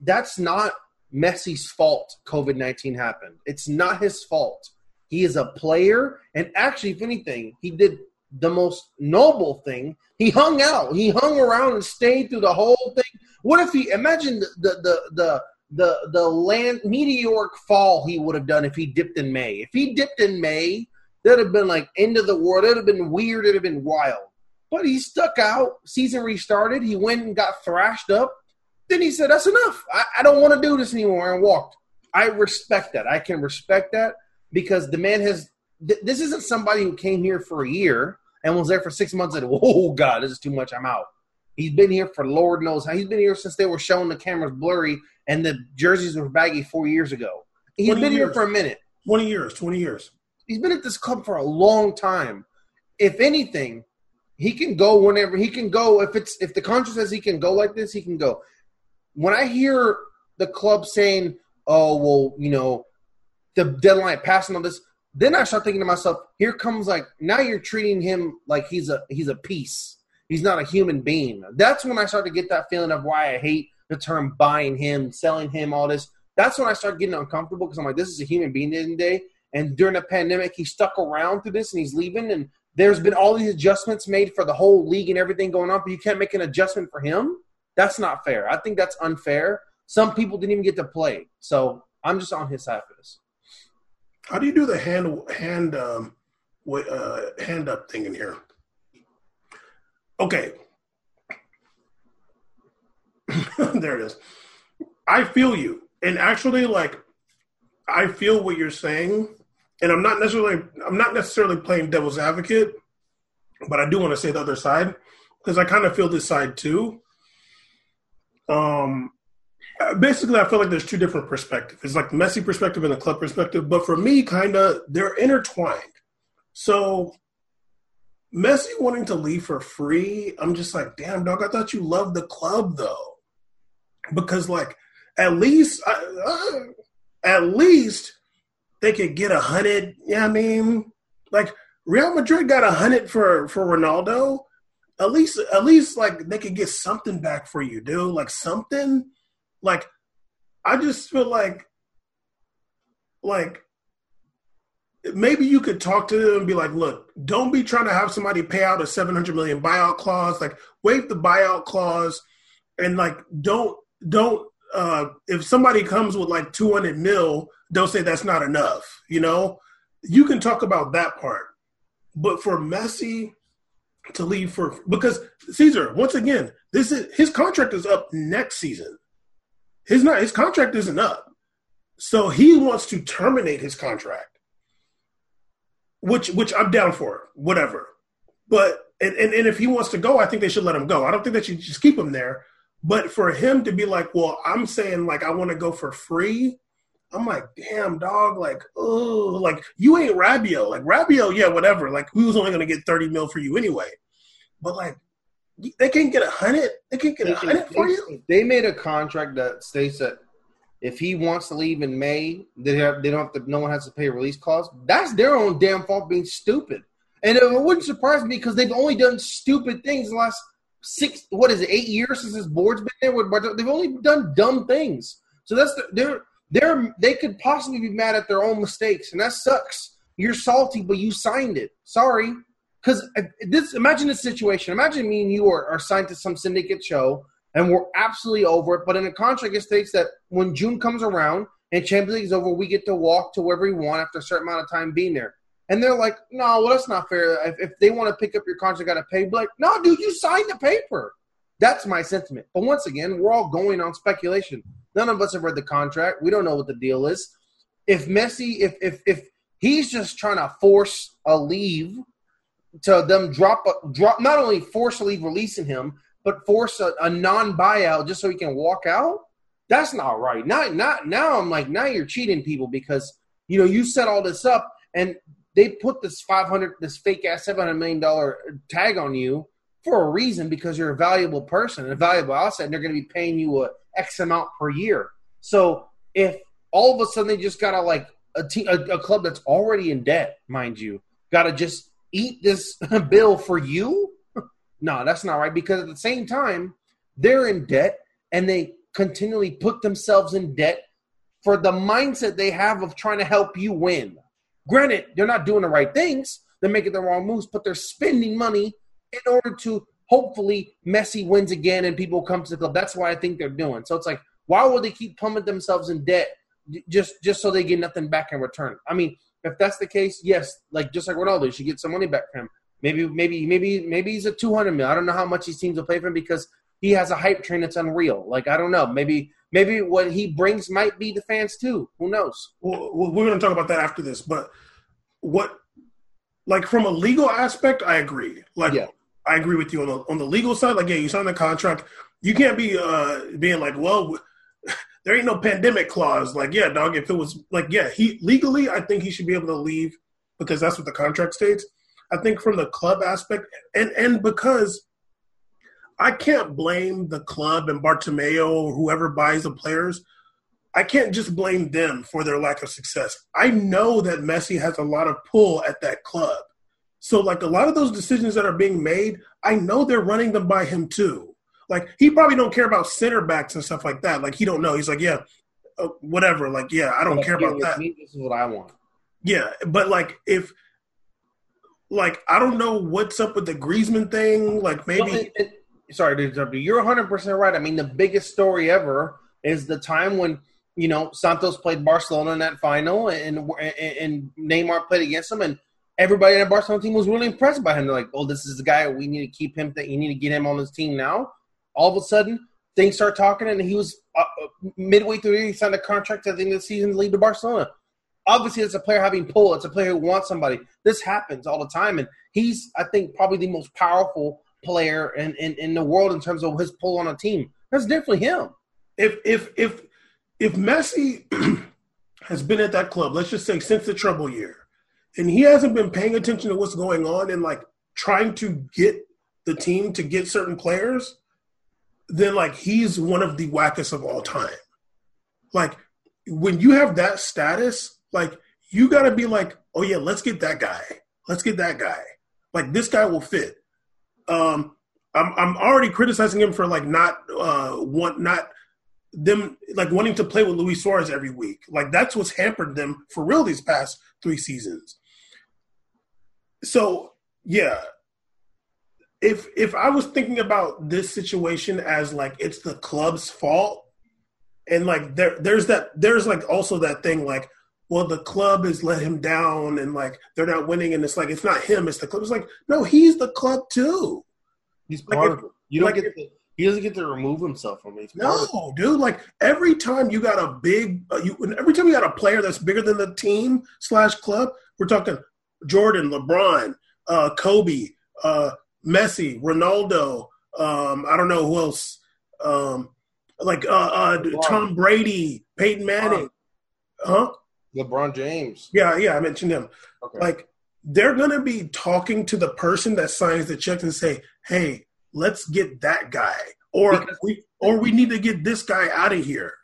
That's not Messi's fault. COVID nineteen happened. It's not his fault. He is a player, and actually, if anything, he did the most noble thing. He hung out. He hung around and stayed through the whole thing. What if he imagine the the the the the, the land meteoric fall he would have done if he dipped in May? If he dipped in May, that'd have been like end of the world. It'd have been weird. It'd have been wild. But he stuck out. Season restarted. He went and got thrashed up. Then he said, "That's enough. I, I don't want to do this anymore," and walked. I respect that. I can respect that because the man has. Th- this isn't somebody who came here for a year and was there for six months and oh god, this is too much. I'm out. He's been here for Lord knows how. He's been here since they were showing the cameras blurry and the jerseys were baggy four years ago. He's been here for a minute. Twenty years, twenty years. He's been at this club for a long time. If anything, he can go whenever he can go. If it's if the contract says he can go like this, he can go. When I hear the club saying, "Oh well, you know, the deadline passing on this," then I start thinking to myself, "Here comes like now you're treating him like he's a he's a piece. He's not a human being." That's when I start to get that feeling of why I hate the term buying him, selling him, all this. That's when I start getting uncomfortable because I'm like, this is a human being the the day. And during the pandemic, he stuck around through this and he's leaving. And there's been all these adjustments made for the whole league and everything going on, but you can't make an adjustment for him. That's not fair. I think that's unfair. Some people didn't even get to play. So I'm just on his side for this. How do you do the hand hand um uh, hand up thing in here? Okay, there it is. I feel you, and actually, like, I feel what you're saying, and I'm not necessarily I'm not necessarily playing devil's advocate, but I do want to say the other side because I kind of feel this side too. Um, basically, I feel like there's two different perspectives. It's like the Messi perspective and the club perspective, but for me, kind of they're intertwined. So Messi wanting to leave for free, I'm just like, damn, dog. I thought you loved the club though, because like at least, uh, at least they could get a hundred. Yeah, I mean, like Real Madrid got a hundred for for Ronaldo. At least, at least like they could get something back for you, dude. Like something. Like I just feel like, like maybe you could talk to them and be like, look, don't be trying to have somebody pay out a 700 million buyout clause. Like waive the buyout clause and like, don't, don't, uh, if somebody comes with like 200 mil, don't say that's not enough. You know, you can talk about that part, but for Messi to leave for, because Caesar, once again, this is his contract is up next season. His not, his contract isn't up. So he wants to terminate his contract which which I'm down for, whatever. But and, and, and if he wants to go, I think they should let him go. I don't think they should just keep him there. But for him to be like, well, I'm saying like I want to go for free. I'm like, damn, dog, like, oh, like you ain't Rabio. Like Rabio, yeah, whatever. Like we was only gonna get 30 mil for you anyway. But like they can't get a hundred. They can't get a hundred for you. They made a contract that states that if he wants to leave in May, they have they don't have to. No one has to pay a release clause. That's their own damn fault being stupid. And it wouldn't surprise me because they've only done stupid things the last six. What is it? Eight years since this board's been there. They've only done dumb things. So that's the, they're they're they could possibly be mad at their own mistakes, and that sucks. You're salty, but you signed it. Sorry, because uh, this. Imagine this situation. Imagine me and you are, are signed to some syndicate show and we're absolutely over it. But in a contract, it states that when June comes around and Champions League is over, we get to walk to wherever we want after a certain amount of time being there. And they're like, no, well, that's not fair. If, if they want to pick up your contract, got to pay. But like, no, dude, you signed the paper. That's my sentiment. But once again, we're all going on speculation. None of us have read the contract. We don't know what the deal is. If Messi, if if if he's just trying to force a leave to them drop a, drop not only force a leave releasing him, but force a, a non buyout just so he can walk out. That's not right. Now, not now. I'm like, now you're cheating people because you know you set all this up and they put this 500, this fake ass 700 million dollar tag on you for a reason because you're a valuable person, a valuable asset, and they're going to be paying you a X amount per year. So if all of a sudden they just got to like a, team, a, a club that's already in debt, mind you, got to just eat this bill for you no, that's not right because at the same time, they're in debt and they continually put themselves in debt for the mindset they have of trying to help you win. Granted, they're not doing the right things, they're making the wrong moves, but they're spending money in order to hopefully Messi wins again and people come to the club. That's what I think they're doing. So it's like, why would they keep pumping themselves in debt just just so they get nothing back in return? I mean, if that's the case, yes, like just like Ronaldo, you should get some money back from him. Maybe, maybe, maybe, maybe he's a 200 mil. I don't know how much these teams will pay for him because he has a hype train that's unreal. Like I don't know. Maybe, maybe what he brings might be the fans too. Who knows? Well, we're going to talk about that after this. But what, like from a legal aspect, I agree. Like yeah. I agree with you on the on the legal side. Like yeah, you sign the contract. You can't be uh being like, well, there ain't no pandemic clause. Like yeah, dog. If it was like yeah, he legally, I think he should be able to leave because that's what the contract states. I think from the club aspect, and and because I can't blame the club and Bartomeu or whoever buys the players. I can't just blame them for their lack of success. I know that Messi has a lot of pull at that club. So, like a lot of those decisions that are being made, I know they're running them by him too. Like he probably don't care about center backs and stuff like that. Like he don't know. He's like, yeah, uh, whatever. Like, yeah, I don't care about that. Me, this is what I want. Yeah, but like if like I don't know what's up with the Griezmann thing. Like maybe. Well, it, it, sorry to interrupt you. You're 100 percent right. I mean, the biggest story ever is the time when you know Santos played Barcelona in that final, and and Neymar played against them, and everybody in the Barcelona team was really impressed by him. They're like, "Oh, this is the guy. We need to keep him. That you need to get him on this team now." All of a sudden, things start talking, and he was uh, uh midway through. He signed a contract at the end of the season to leave to Barcelona obviously it's a player having pull. It's a player who wants somebody. This happens all the time, and he's I think probably the most powerful player in, in, in the world in terms of his pull on a team. That's definitely him. If if if if Messi has been at that club, let's just say since the treble year, and he hasn't been paying attention to what's going on and like trying to get the team to get certain players, then like he's one of the wackest of all time. Like when you have that status, like you got to be like, oh yeah, let's get that guy. Let's get that guy. Like this guy will fit. Um, I'm I'm already criticizing him for like not uh want not them like wanting to play with Luis Suarez every week. Like that's what's hampered them for real these past three seasons. So yeah, if if I was thinking about this situation as like it's the club's fault, and like there there's that there's like also that thing like well, the club has let him down and like they're not winning, and it's like it's not him, it's the club. It's like, no, he's the club too. He's part like, of it. You don't like, get to, he doesn't get to remove himself from it. no, dude. Like every time you got a big, uh, you every time you got a player that's bigger than the team slash club, we're talking Jordan, LeBron, uh, Kobe, uh, Messi, Ronaldo. Um, I don't know who else. Um, like uh, uh, Tom Brady, Peyton Manning, huh? LeBron James. Yeah, yeah, I mentioned him. Okay. Like they're gonna be talking to the person that signs the check and say, "Hey, let's get that guy," or because we or we need to get this guy out of here.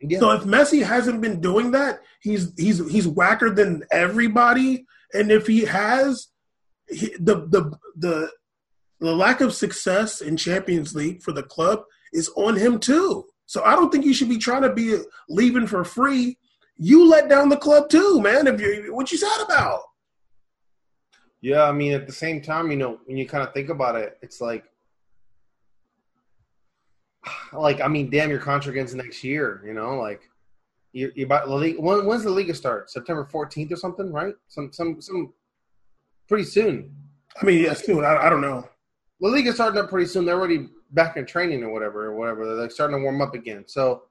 Yeah. So if Messi hasn't been doing that, he's he's he's whacker than everybody. And if he has, he, the the the the lack of success in Champions League for the club is on him too. So I don't think you should be trying to be leaving for free. You let down the club too, man. If you what you sad about? Yeah, I mean, at the same time, you know, when you kind of think about it, it's like, like I mean, damn, your contract ends next year. You know, like you you about the league. When, when's the league start? September fourteenth or something, right? Some some some pretty soon. I mean, yeah, soon. I, I don't know. The league is starting up pretty soon. They're already back in training or whatever, or whatever. They're like starting to warm up again. So,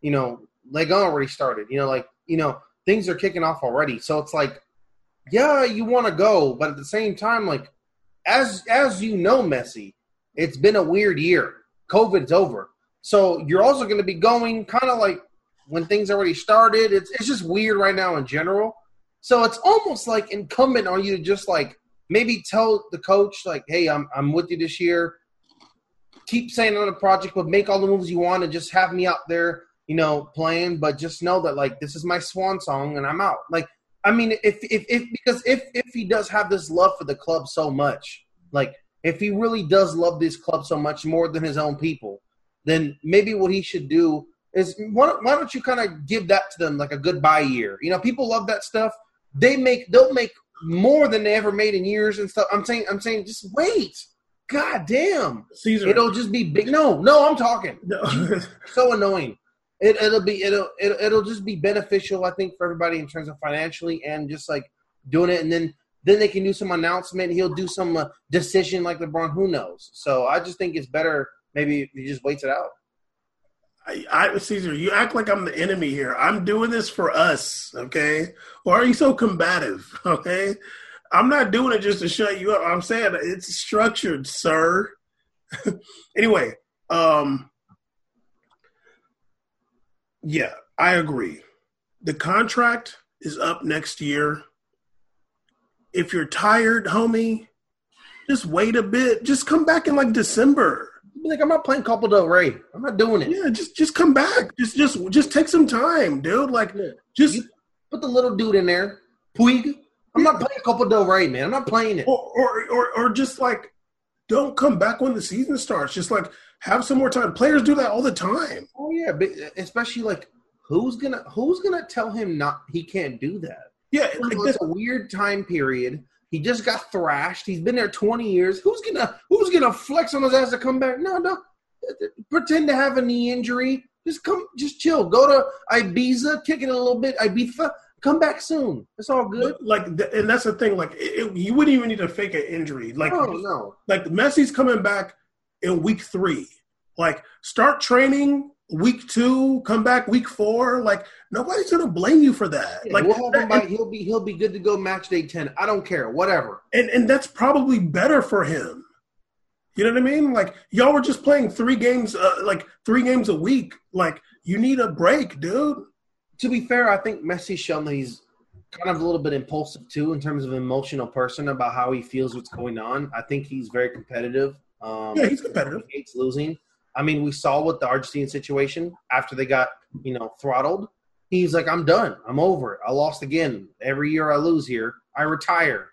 you know, Ligue already started. You know, like you know, things are kicking off already. So it's like, yeah, you want to go, but at the same time, like as as you know, Messi, it's been a weird year. COVID's over, so you're also going to be going kind of like when things already started. It's it's just weird right now in general. So it's almost like incumbent on you to just like maybe tell the coach like, "Hey, I'm I'm with you this year. Keep saying on the project, but make all the moves you want and just have me out there, you know, playing. But just know that like this is my swan song and I'm out. Like, I mean, if if if because if if he does have this love for the club so much, like if he really does love this club so much more than his own people, then maybe what he should do is why don't, why don't you kind of give that to them like a goodbye year? You know, people love that stuff. They make they'll make more than they ever made in years and stuff. I'm saying, I'm saying, just wait. God damn, Caesar. It'll just be big. No, no, I'm talking. No. so annoying. It, it'll be it'll, it'll it'll just be beneficial, I think, for everybody in terms of financially and just like doing it, and then then they can do some announcement. He'll do some uh, decision like LeBron. Who knows? So I just think it's better maybe he just waits it out. I, I, Caesar, you act like I'm the enemy here. I'm doing this for us, okay? Why are you so combative, okay? I'm not doing it just to shut you up. I'm saying it's structured, sir. anyway, um, yeah, I agree. The contract is up next year. If you're tired, homie, just wait a bit. Just come back in like December like, I'm not playing Copa del Rey. I'm not doing it. Yeah, just just come back. Just just just take some time, dude. Like, yeah. just you put the little dude in there. Puig. I'm not playing Copa del Rey, man. I'm not playing it. Or, or or or just like, don't come back when the season starts. Just like have some more time. Players do that all the time. Oh yeah, but uh, especially like who's gonna who's gonna tell him not he can't do that? Yeah, like it's a weird time period he just got thrashed. He's been there 20 years. Who's gonna who's gonna flex on his ass to come back? No, no. Pretend to have a knee injury. Just come, just chill. Go to Ibiza, kick it a little bit. Ibiza, come back soon. It's all good. Like, and that's the thing. Like, it, you wouldn't even need to fake an injury. Like, no, no. Like Messi's coming back in week three. Like, start training week two, come back week four. Like nobody's gonna blame you for that. Yeah, like we'll him by, he'll be he'll be good to go match day ten. I don't care, whatever. And and that's probably better for him. You know what I mean? Like y'all were just playing three games, uh, like three games a week. Like you need a break, dude. To be fair, I think Messi's shown that he's kind of a little bit impulsive too in terms of emotional person about how he feels what's going on. I think he's very competitive. Um, yeah, he's competitive. He hates losing. I mean, we saw with the Argentine situation after they got, you know, throttled. He's like, I'm done. I'm over it. I lost again. Every year I lose here, I retire.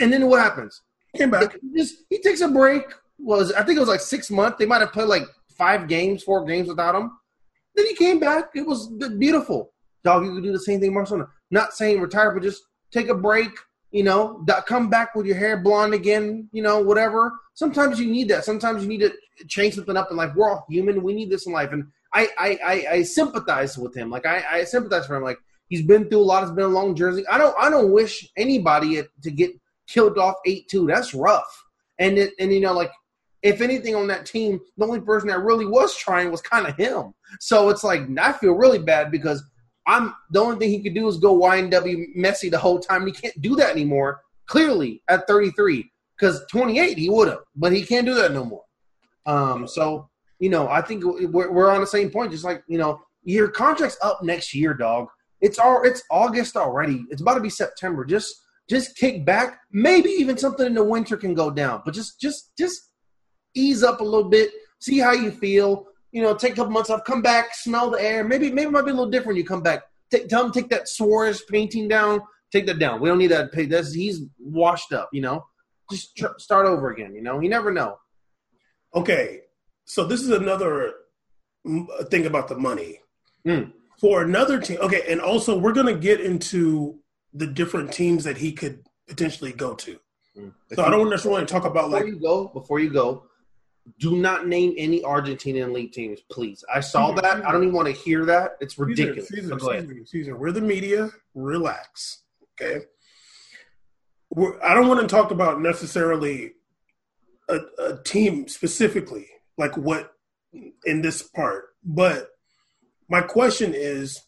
And then what happens? Came back. He, just, he takes a break. Was I think it was like six months. They might have played like five games, four games without him. Then he came back. It was beautiful. Dog, you could do the same thing, Barcelona. Not saying retire, but just take a break, you know, come back with your hair blonde again, you know, whatever. Sometimes you need that. Sometimes you need to change something up in life. We're all human. We need this in life. And I, I, I, I sympathize with him. Like I, I sympathize for him. Like he's been through a lot. It's been a long jersey. I don't, I don't wish anybody to get killed off eight two. That's rough. And it, and you know, like if anything on that team, the only person that really was trying was kind of him. So it's like I feel really bad because I'm the only thing he could do is go YNW Messi the whole time. he can't do that anymore. Clearly at 33, because 28 he would have, but he can't do that no more. Um, so you know, I think we're, we're on the same point. Just like you know, your contract's up next year, dog. It's all it's August already. It's about to be September. Just just kick back. Maybe even something in the winter can go down, but just just just ease up a little bit. See how you feel. You know, take a couple months off, come back, smell the air. Maybe maybe it might be a little different when you come back. Take, tell him take that Suarez painting down. Take that down. We don't need that. This he's washed up. You know, just tr- start over again. You know, you never know. Okay, so this is another mm, thing about the money Mm. for another team. Okay, and also we're gonna get into the different teams that he could potentially go to. If So I don't necessarily want to talk about before like you go, before you go, do not name any Argentinian league teams, please. I saw Caesar, that. I don't even want to hear that. It's ridiculous. Caesar. Caesar, Caesar, we're the media. Relax, okay? We're, I don't want to talk about necessarily a, a team specifically, like what in this part, but my question is: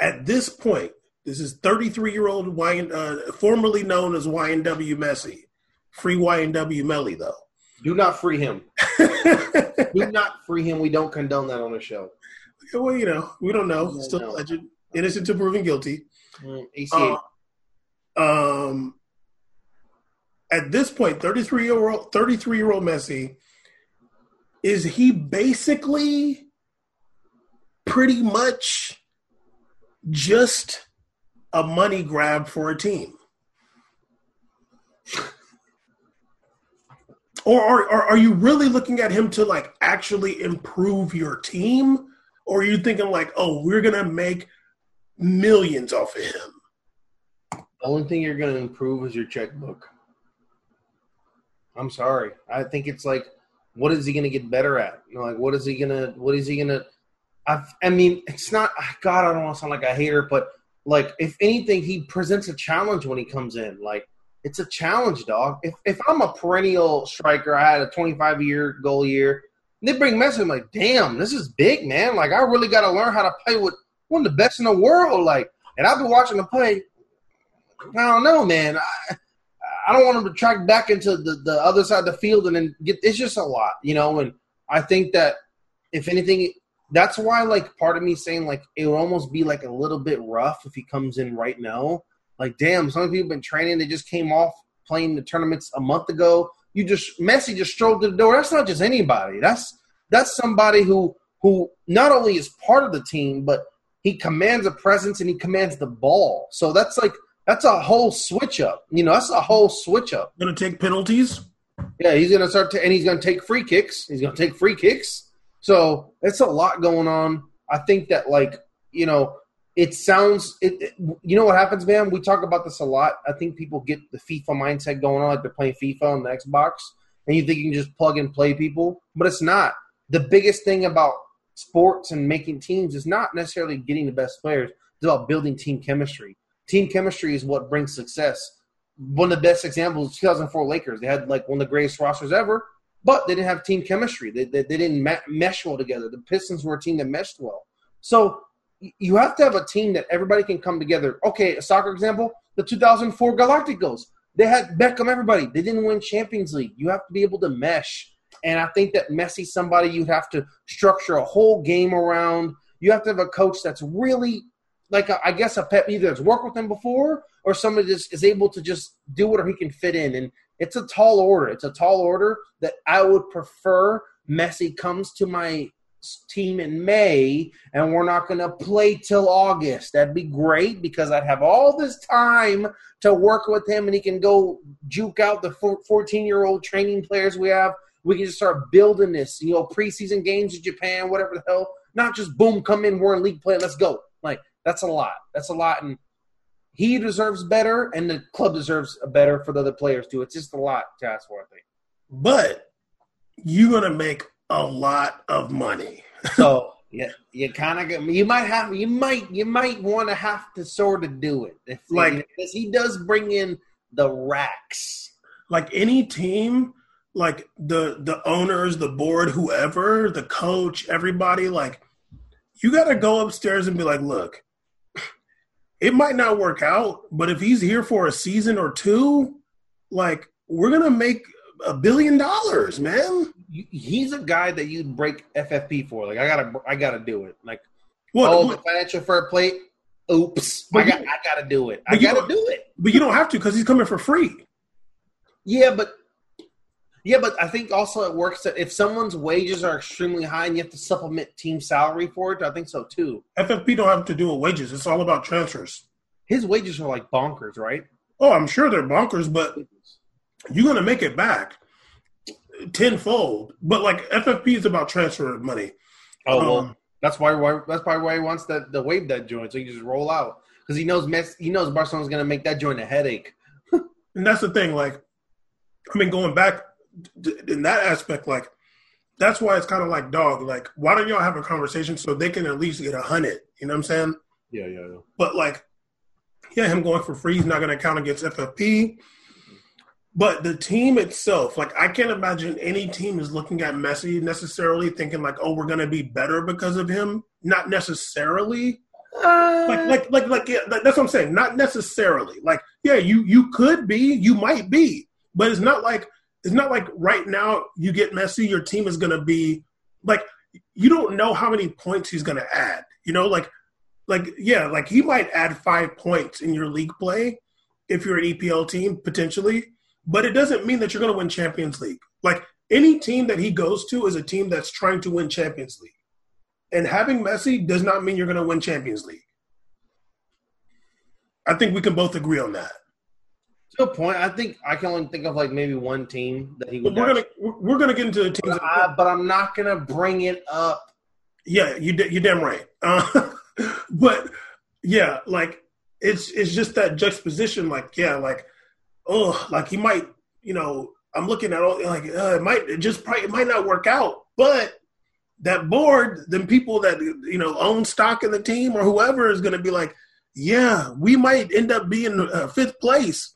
at this point, this is 33 year old Y, uh, formerly known as YNW Messi, free YNW Melly though. Do not free him. Do not free him. We don't condone that on the show. well, you know, we don't know. Still no. alleged, innocent to proven guilty. Mm. Uh, um, at this point, 33 year old 33 year old Messi, is he basically pretty much just a money grab for a team? Or are, are, are you really looking at him to like actually improve your team? Or are you thinking like, oh, we're gonna make millions off of him? The only thing you're to improve is your checkbook. I'm sorry. I think it's like, what is he to get better at? You know, like, what is he to, what is he to, I've, I mean, it's not, God, I don't want to sound like a hater, but like, if anything, he presents a challenge when he comes in. Like, it's a challenge, dog. If, if I'm a perennial striker, I had a 25 year goal year, and they bring Messi, I'm like, damn, this is big, man. Like, I really got to learn how to play with one of the best in the world. Like, and I've been watching him play. I don't know, man. I, I don't want him to track back into the, the other side of the field and then get. It's just a lot, you know. And I think that if anything, that's why like part of me saying like it would almost be like a little bit rough if he comes in right now. Like, damn, some people have been training. They just came off playing the tournaments a month ago. You just Messi just strolled to the door. That's not just anybody. That's that's somebody who who not only is part of the team, but he commands a presence and he commands the ball. So that's like that's a whole switch up. You know, that's a whole switch up. Gonna take penalties. Yeah, he's gonna start to, and he's gonna take free kicks. He's gonna take free kicks. So it's a lot going on. I think that like you know, it sounds. It, it- you know what happens, man? We talk about this a lot. I think people get the FIFA mindset going on, like they're playing FIFA on the Xbox, and you think you can just plug and play people, but it's not. The biggest thing about sports and making teams is not necessarily getting the best players. It's about building team chemistry. Team chemistry is what brings success. One of the best examples, 2004 Lakers. They had like one of the greatest rosters ever, but they didn't have team chemistry. They, they, they didn't me- mesh well together. The Pistons were a team that meshed well. So you have to have a team that everybody can come together. Okay, a soccer example, the 2004 Galacticos. They had Beckham, everybody. They didn't win Champions League. You have to be able to mesh. And I think that Messi, somebody you have to structure a whole game around. You have to have a coach that's really like a, I guess a Pep either has worked with him before or somebody just is able to just do whatever he can fit in. And it's a tall order. It's a tall order that I would prefer Messi comes to my team in May and we're not going to play till August. That'd be great because I'd have all this time to work with him and he can go juke out the 14 year old training players we have. We can just start building this, you know, preseason games in Japan, whatever the hell. Not just boom, come in, we're in league play, let's go. Like that's a lot. That's a lot, and he deserves better, and the club deserves better for the other players too. It's just a lot to ask for, I think. But you're gonna make a lot of money. So yeah, you kind of you might have you might you might want to have to sort of do it, if, Like- because he does bring in the racks. Like any team, like the the owners, the board, whoever, the coach, everybody, like you gotta go upstairs and be like, look, it might not work out, but if he's here for a season or two, like we're gonna make a billion dollars, man. He's a guy that you'd break FFP for. Like I gotta I gotta do it. Like What? oh, the financial fair play. Oops, But I got you- I gotta do it. I gotta do it. but you don't have to because he's coming for free. Yeah, but Yeah, but I think also it works that if someone's wages are extremely high and you have to supplement team salary for it, I think so too. FFP don't have to do with wages. It's all about transfers. His wages are like bonkers, right? Oh, I'm sure they're bonkers, but you're gonna make it back tenfold. But like FFP is about transfer money. Oh well, um, that's why, why that's probably why he wants that the waive that joint so he just roll out because he knows Messi, he knows Barcelona's gonna make that joint a headache. and that's the thing, like, I mean, going back in that aspect, like that's why it's kind of like dog. Like, why don't y'all have a conversation so they can at least get a hundred? You know what I'm saying? Yeah, yeah, yeah. But like, yeah, him going for free is not to count against FFP. But the team itself, like, I can't imagine any team is looking at Messi necessarily thinking like, oh, we're going to be better because of him. Not necessarily. Uh, like, like, like, like, yeah, that's what I'm saying. Not necessarily. Like, yeah, you you could be, you might be, but it's not like it's not like right now you get Messi, your team is going to be like you don't know how many points he's going to add. You know, like like yeah, like he might add five points in your league play if you're an EPL team potentially, but it doesn't mean that you're going to win Champions League. Like any team that he goes to is a team that's trying to win Champions League, and having Messi does not mean you're going to win Champions League. I think we can both agree on that. To a point, I think I can only think of like maybe one team that he would. We're gonna we're gonna get into the teams, but, I, but I'm not gonna bring it up. Yeah, you you're damn right. Uh, but yeah, like it's it's just that juxtaposition. Like yeah, like oh, like he might, you know, I'm looking at all like uh, it might it just probably it might not work out, but that board, then people that you know own stock in the team or whoever is going to be like, yeah, we might end up being uh, fifth place,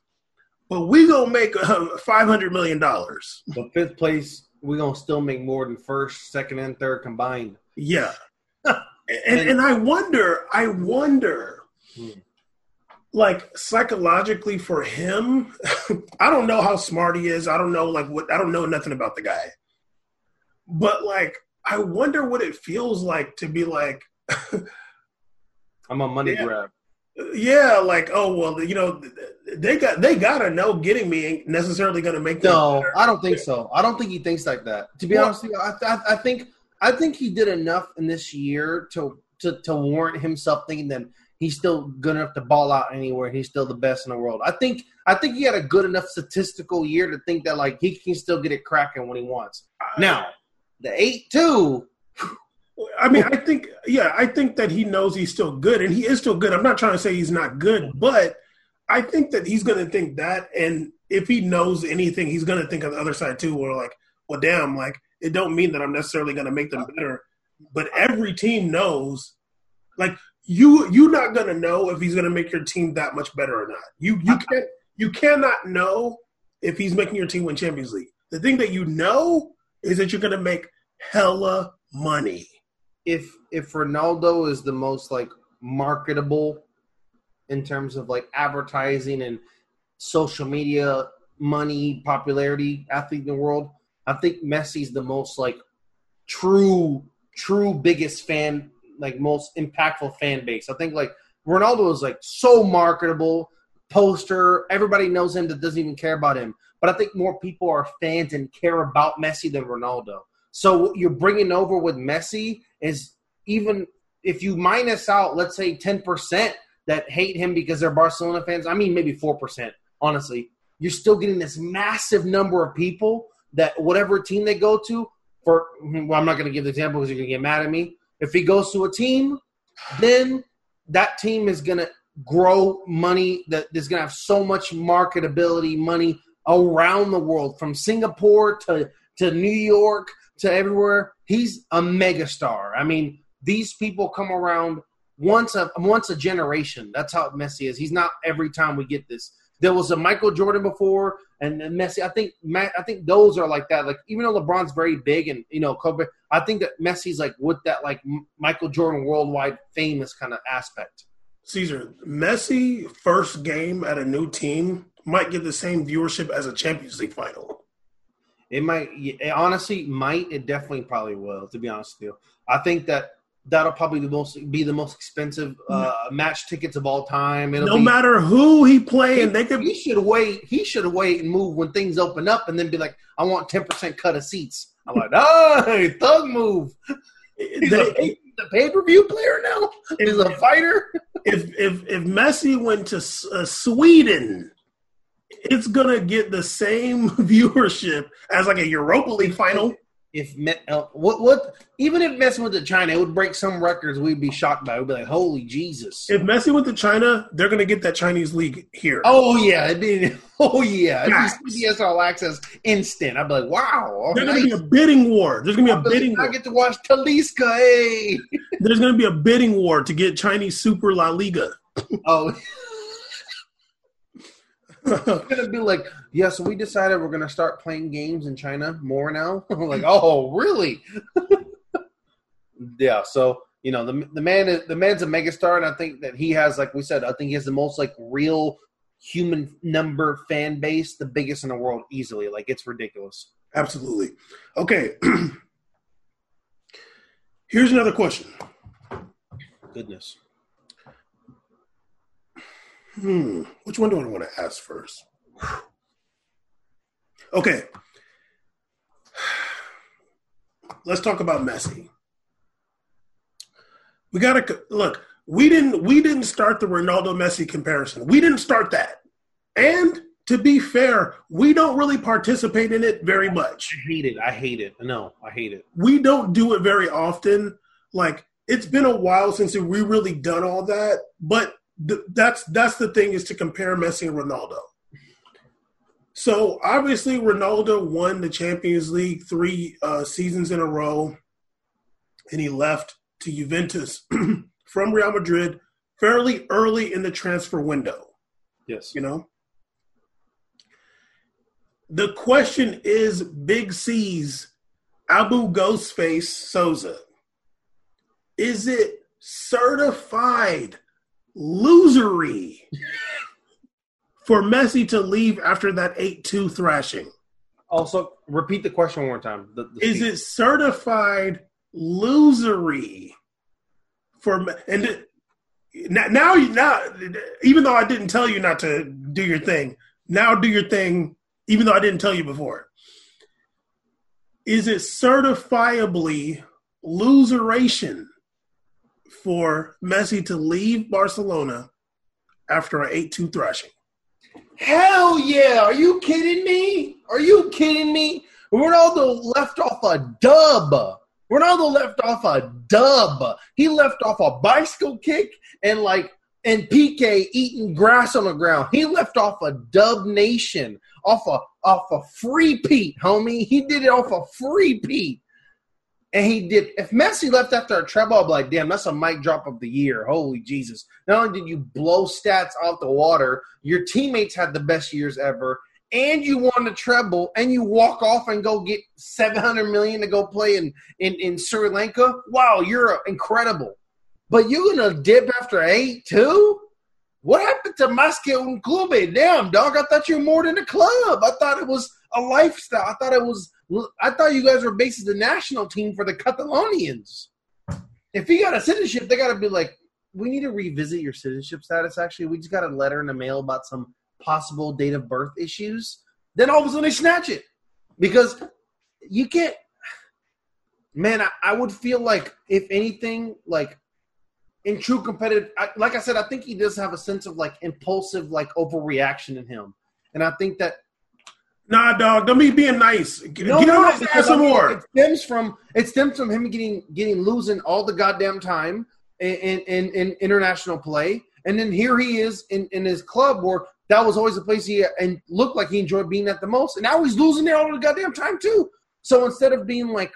but we gonna make uh, five hundred million dollars. But fifth place, we gonna still make more than first, second, and third combined. Yeah, and, and I wonder, I wonder, hmm. Like psychologically for him, I don't know how smart he is. I don't know, like what I don't know nothing about the guy, but like I wonder what it feels like to be like. I'm a money yeah, grab. Yeah, like oh well, you know they got they gotta know getting me ain't necessarily gonna make. No, I don't think so. I don't think he thinks like that. To be well, honest, with you, I, I, I think I think he did enough in this year to to, to warrant himself thinking that he's still good enough to ball out anywhere. He's still the best in the world. I think I think he had a good enough statistical year to think that like he can still get it cracking when he wants. Now, the eight two. I mean, I think yeah, I think that he knows he's still good, and he is still good. I'm not trying to say he's not good, but I think that he's going to think that, and if he knows anything, he's going to think on the other side too. Where like, well, damn, like it don't mean that I'm necessarily going to make them better. But every team knows, like you, you're not going to know if he's going to make your team that much better or not. You you can't you cannot know if he's making your team win Champions League. The thing that you know is that you're going to make hella money. If if Ronaldo is the most like marketable in terms of like advertising and social media money popularity athlete in the world, I think Messi's the most like true, true biggest fan, like most impactful fan base. I think like Ronaldo is like so marketable, poster. Everybody knows him that doesn't even care about him. But I think more people are fans and care about Messi than Ronaldo. So what you're bringing over with Messi is even if you minus out, let's say, 10% that hate him because they're Barcelona fans, I mean, maybe 4%, honestly, you're still getting this massive number of people that whatever team they go to, for well, I'm not going to give the example because you're going to get mad at me. If he goes to a team, then that team is going to grow money that is going to have so much marketability money around the world from Singapore to to New York to everywhere. He's a megastar. I mean, these people come around once a once a generation. That's how Messi is. He's not every time we get this. There was a Michael Jordan before and, Messi. I think I think those are like that. Like even though LeBron's very big and you know Kobe, I think that Messi's like with that like Michael Jordan worldwide famous kind of aspect. Caesar, Messi first game at a new team might get the same viewership as a Champions League final. It might, it honestly, might. It definitely probably will. To be honest with you, I think that that'll probably be the most be the most expensive uh, match tickets of all time. It'll no be, matter who he playing, they could. he should wait. He should wait and move when things open up, and then be like, "I want ten percent cut of seats." I'm like, "Oh, thug move." He's they- a pay, pay per view player now. He's a fighter. if if if Messi went to uh, Sweden, it's gonna get the same viewership as like a Europa League final. If uh, what what even if Messi went to China, it would break some records. We'd be shocked by. it. We'd be like, "Holy Jesus!" If Messi went to China, they're gonna get that Chinese league here. Oh yeah, it'd be, oh yeah, be CBS All Access instant. I'd be like, wow, There's nice. gonna be a bidding war. There's gonna be a bidding I war. get to watch Talisca. Hey, There's gonna be a bidding war to get Chinese Super La Liga. oh, it's gonna be like, yeah. So we decided we're gonna start playing games in China more now. Like, oh really? yeah. So you know, the the man is the man's a megastar, and I think that he has, like we said, I think he has the most like real human number fan base, the biggest in the world, easily. Like it's ridiculous. Absolutely. Okay. Here's another question. Goodness. Hmm. Which one do I want to ask first? Okay. Let's talk about Messi. We gotta look. We didn't. We didn't start the Ronaldo Messi comparison. We didn't start that. And to be fair, we don't really participate in it very much. I hate it. I hate it. No, I hate it. we don't do it very often. Like it's been a while since we really done all that, but th- that's that's the thing is to compare Messi and Ronaldo. So obviously, Ronaldo won the Champions League three uh, seasons in a row, and he left to Juventus from Real Madrid fairly early in the transfer window Yes. you know the question is big c's abu ghostface sosa is it certified losery for messi to leave after that 8-2 thrashing Also, repeat the question one more time. The, the is speech. it certified losery for and now now you now even though I didn't tell you not to do your thing now do your thing even though I didn't tell you before is it certifiably loseration for Messi to leave Barcelona after an 8-2 thrashing Hell yeah! Are you kidding me? Are you kidding me? Ronaldo left off a dub. Ronaldo left off a dub. He left off a bicycle kick and like and PK eating grass on the ground. He left off a dub nation, off a off a three-peat, homie. He did it off a three-peat. And he did. If Messi left after a treble, I'd be like, damn, that's a mic drop of the year. Holy Jesus. Not only did you blow stats out the water, your teammates had the best years ever, and you won the treble, and you walk off and go get 700 million to go play in, in, in Sri Lanka. Wow, you're incredible. But you're going to dip after 8 2? What happened to Més que un club? Damn, dog, I thought you were more than a club. I thought it was a lifestyle. I thought it was. I thought you guys were basically the national team for the Catalonians. If you got a citizenship, they got to be like, we need to revisit your citizenship status. Actually, we just got a letter in the mail about some possible date of birth issues. Then all of a sudden they snatch it because you can't. Man, I, I would feel like if anything, like in true competitive, I, like I said, I think he does have a sense of like impulsive, like overreaction in him, and I think that nah dog don't be being nice Get no, on no, ass some more It stems from it stems from him getting getting losing all the goddamn time in in, in, in international play, and then here he is in, in his club where that was always the place he and looked like he enjoyed being at the most, and now he's losing there all the goddamn time too. So instead of being like,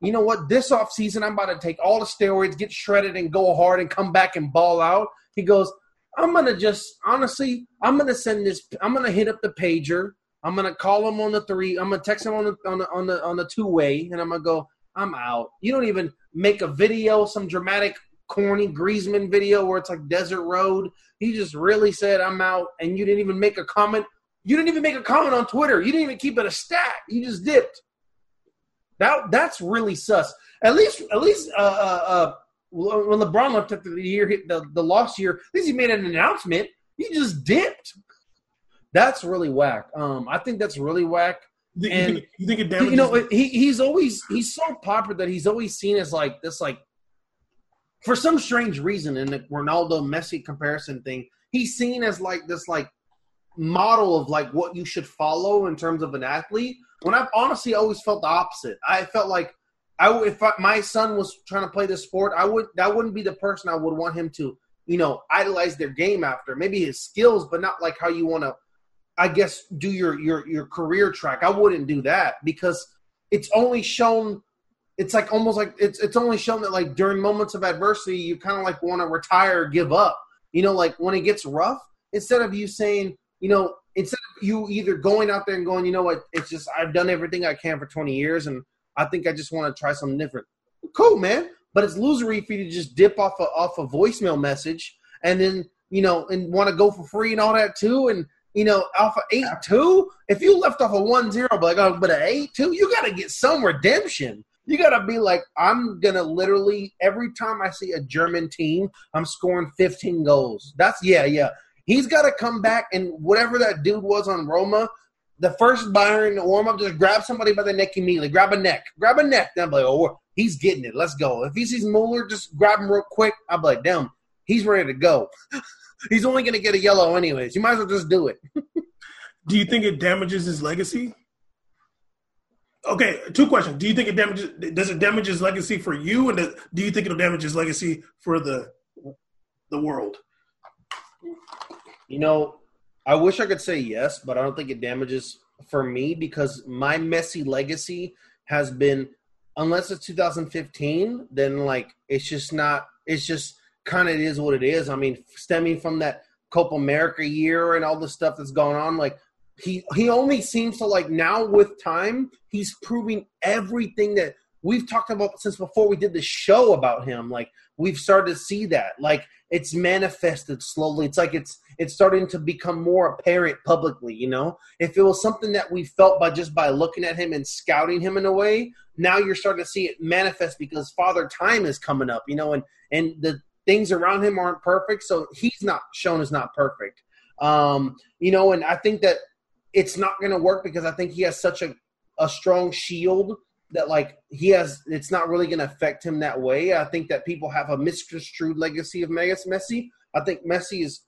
you know what, this off season I'm about to take all the steroids, get shredded, and go hard, and come back and ball out, he goes. I'm gonna just honestly, I'm gonna send this. I'm gonna hit up the pager. I'm gonna call him on the three. I'm gonna text him on the on the on the on the two way, and I'm gonna go. I'm out. You don't even make a video, some dramatic, corny Griezmann video where it's like desert road. He just really said, "I'm out," and you didn't even make a comment. You didn't even make a comment on Twitter. You didn't even keep it a stat. You just dipped. That that's really sus. At least at least uh, uh, uh, when LeBron left after the year, the the lost year, at least he made an announcement. He just dipped. That's really whack. Um, I think that's really whack. You think, And- you think, it damages? You know, he he's always he's so popular that he's always seen as like this like for some strange reason in the Ronaldo Messi comparison thing, he's seen as like this like model of like what you should follow in terms of an athlete. When I've honestly always felt the opposite. I felt like I if I, my son was trying to play this sport, I would that wouldn't be the person I would want him to you know idolize their game after. Maybe his skills, but not like how you want to. I guess do your your your career track. I wouldn't do that because it's only shown. It's like almost like it's it's only shown that like during moments of adversity, you kind of like want to retire, give up. You know, like when it gets rough, instead of you saying, you know, instead of you either going out there and going, you know what, it's just I've done everything I can for 20 years, and I think I just want to try something different. Cool, man. But it's losery for you to just dip off a off a voicemail message and then you know and want to go for free and all that too, and you know off of eight two. If you left off a one zero, but like oh, but an eight two, you got to get some redemption. You got to be like, I'm gonna literally every time I see a German team, I'm scoring 15 goals. That's yeah, yeah. He's got to come back and whatever that dude was on Roma, the first Bayern warm up, just grab somebody by the neck immediately. Grab a neck, grab a neck. Then I'm like, oh, he's getting it. Let's go. If he sees Mueller, just grab him real quick. I'm like, damn, he's ready to go. he's only gonna get a yellow anyways. You might as well just do it. Do you think it damages his legacy? Okay, two questions. Do you think it damages? Does it damage his legacy for you, and do do you think it'll damage his legacy for the the world? You know, I wish I could say yes, but I don't think it damages for me because my Messi legacy has been, unless it's 2015, then like it's just not. It's just kind of is what it is. I mean, stemming from that Copa America year and all the stuff that's going on, like he he only seems to like now with time he's proving everything that we've talked about since before we did the show about him. Like we've started to see that. Like it's manifested slowly. It's like it's it's starting to become more apparent publicly you know? If it was something that we felt by just by looking at him and scouting him in a way now you're starting to see it manifest because father time is coming up you know? And and the things around him aren't perfect so he's not shown as not perfect um you know and i think that it's not going to work because I think he has such a, a strong shield that like he has it's not really going to affect him that way. I think that people have a misconstrued legacy of Messi. I think Messi is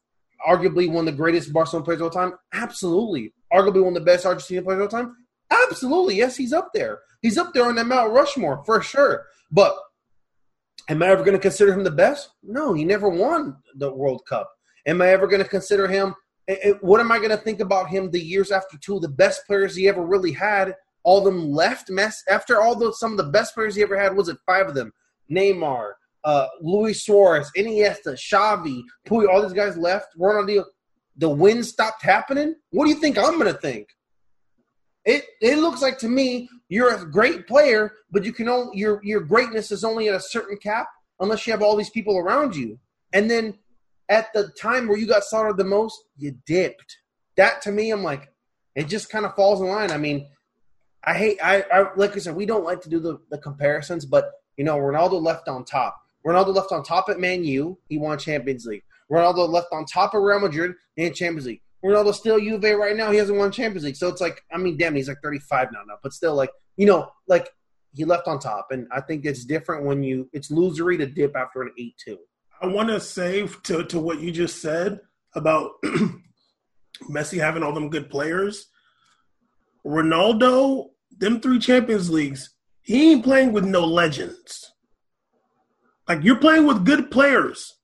arguably one of the greatest Barcelona players of all time. Absolutely. Arguably one of the best Argentina players of all time. Absolutely. Yes, he's up there. He's up there on that Mount Rushmore for sure. But am I ever going to consider him the best? No, he never won the World Cup. Am I ever going to consider him it- it- what am I going to think about him the years after two of the best players he ever really had? All them left. Mess after all those some of the best players he ever had was it five of them? Neymar, uh, Luis Suarez, Iniesta, Xavi, Puy, all these guys left. Ronaldinho. The win stopped happening. What do you think I'm going to think? It it looks like to me you're a great player, but you can only your your greatness is only at a certain cap unless you have all these people around you. And then at the time where you got slaughtered the most, you dipped. That to me, I'm like, it just kind of falls in line. I mean, I hate, I, I like I said, we don't like to do the, the comparisons, but you know, Ronaldo left on top. Ronaldo left on top at Man U, he won Champions League. Ronaldo left on top of Real Madrid and Champions League. Ronaldo's still Juve right now. He hasn't won Champions League, so it's like, I mean, damn, he's like 35 now, now, but still, like, you know, like he left on top, and I think it's different when you it's losery to dip after an eight-two. I want to say to to what you just said about Messi having all them good players. Ronaldo, them three Champions Leagues, he ain't playing with no legends. Like you're playing with good players.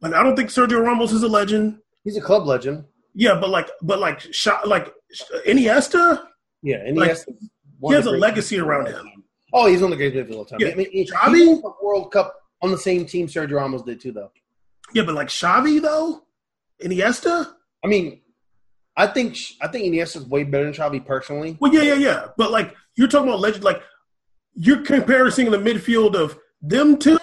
Like I don't think Sergio Ramos is a legend. He's a club legend. Yeah, but like, but like, shot, like Iniesta, Yeah, and Like, he has, a legacy around him. Oh, he's on the greatest of all time. Yeah. I mean, Xavi? he won the World Cup on the same team Sergio Ramos did too, though. Yeah, but like Xavi though, Iniesta. I mean, I think I think Iniesta's way better than Xavi personally. Well, yeah, yeah, yeah. But like you're talking about legend, like you're comparing the midfield of them two.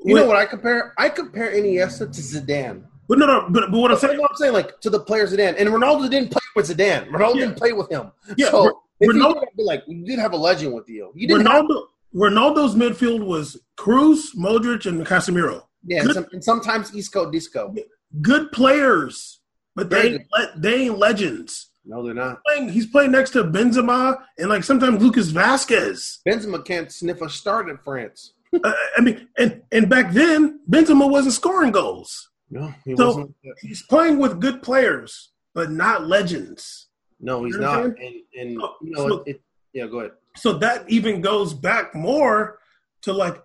You know what I compare? I compare Iniesta to Zidane. But no, no. But, but what I'm saying, I'm saying? Like to the player Zidane, and Ronaldo didn't play with Zidane. Ronaldo Yeah. didn't play with him. Yeah, so Ronaldo- did, like, you did have a legend with you. You didn't have Ronaldo, Ronaldo's midfield was Kroos, Modric, and Casemiro. Yeah, Good- and, some, and sometimes Isco Disco. Good players, but they Very ain't, le- they ain't legends. No, they're not. Playing, he's playing next to Benzema and like sometimes Lucas Vasquez. Benzema can't sniff a start in France. Uh, I mean, and and back then Benzema wasn't scoring goals. No, he So- wasn't. He's playing with good players, but not legends. No, he's You know not. And, and Oh, you know, so- it, it, yeah, go ahead. So that even goes back more to like,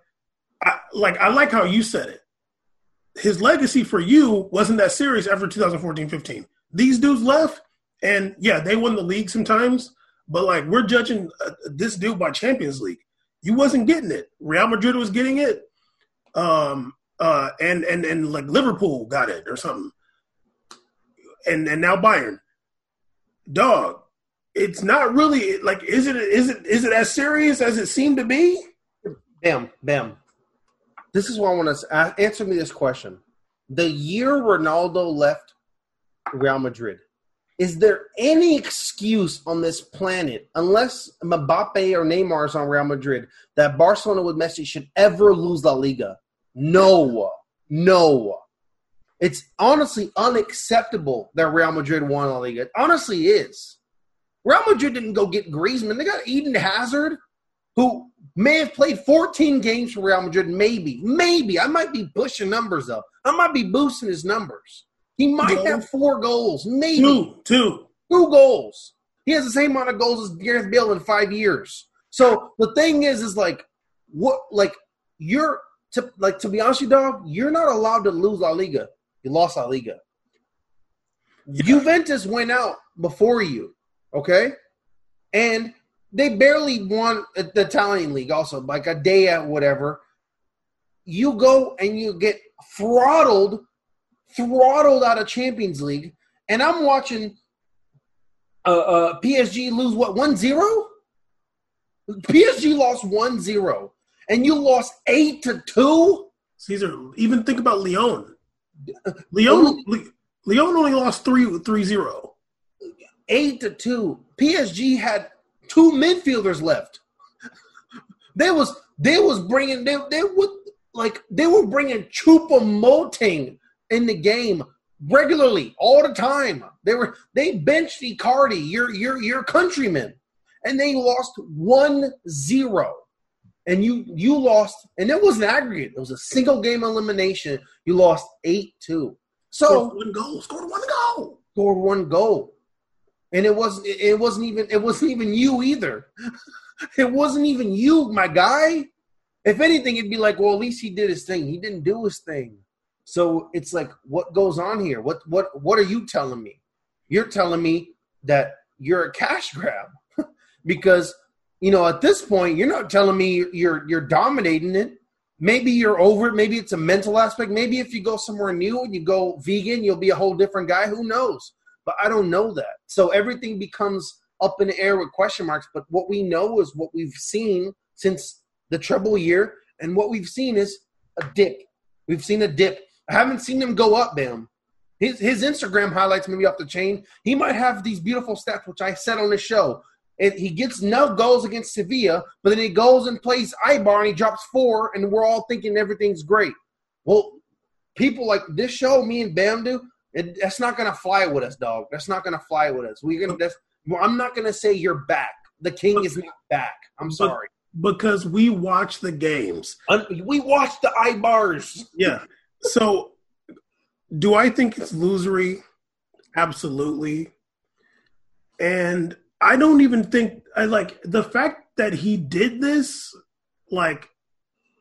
I, like I like how you said it. His legacy for you wasn't that serious after 2014-15. These dudes left, and yeah, they won the league sometimes, but like we're judging uh, this dude by Champions League. You wasn't getting it. Real Madrid was getting it, um, uh, and and and like Liverpool got it or something, and and now Bayern. Dog, it's not really like is it is it is it as serious as it seemed to be? Bam, bam. This is what I want to ask. Answer me this question: The year Ronaldo left Real Madrid, is there any excuse on this planet, unless Mbappe or Neymar is on Real Madrid, that Barcelona with Messi should ever lose La Liga? No, no. It's honestly unacceptable that Real Madrid won La Liga. It honestly is. Real Madrid didn't go get Griezmann. They got Eden Hazard, who may have played 14 games for Real Madrid. Maybe, maybe. I might be pushing numbers up. I might be boosting his numbers. He might Yeah. have four goals, maybe Two, two. two goals. He has the same amount of goals as Gareth Bale in five years. So the thing is, is like what, like you're to like to be honest, with you dog, you're not allowed to lose La Liga. You lost La Liga. Juventus went out before you, okay, and they barely won the Italian league. Also, like a day at whatever. You go and you get throttled, throttled out of Champions League, and I'm watching uh, uh, PSG lose what 1-0? PSG lost 1-0 and you lost 8 to 2? Caesar, even think about Leon. Leon, Le, Leon only lost three three zero. 8 to 2. PSG had two midfielders left. They was they was bringing they they would like they were bringing Choupo-Moting in the game regularly all the time. They were they benched Icardi, your your your countryman, and they lost 1-0. And you you lost, and it was an aggregate. It was a single game elimination. You lost 8-2. So Scored one goal. Scored one goal. scored one goal, and it wasn't. It wasn't even. It wasn't even you either. It wasn't even you, my guy. If anything, it'd be like, well, at least he did his thing. He didn't do his thing. So it's like, what goes on here? What what what are you telling me? You're telling me that you're a cash grab because you know at this point you're not telling me you're you're dominating it. Maybe you're over it. Maybe it's a mental aspect. Maybe if you go somewhere new and you go vegan, you'll be a whole different guy. Who knows? But I don't know that. So everything becomes up in the air with question marks. But what we know is what we've seen since the treble year, and what we've seen is a dip. We've seen a dip. I haven't seen him go up, Bam. His his Instagram highlights maybe off the chain. He might have these beautiful stats, which I said on the show. It, he gets no goals against Sevilla, but then he goes and plays Eibar and he drops four, and we're all thinking everything's great. Well, people like this show, me and Bam do, it, that's not gonna fly with us, dog. That's not gonna fly with us. We're gonna. That's, well, I'm not gonna say you're back. The king is not back. I'm sorry. Because we watch the games. We watch the Eibars. Yeah. So, do I think it's losery? Absolutely. And I don't even think I like the fact that he did this. Like,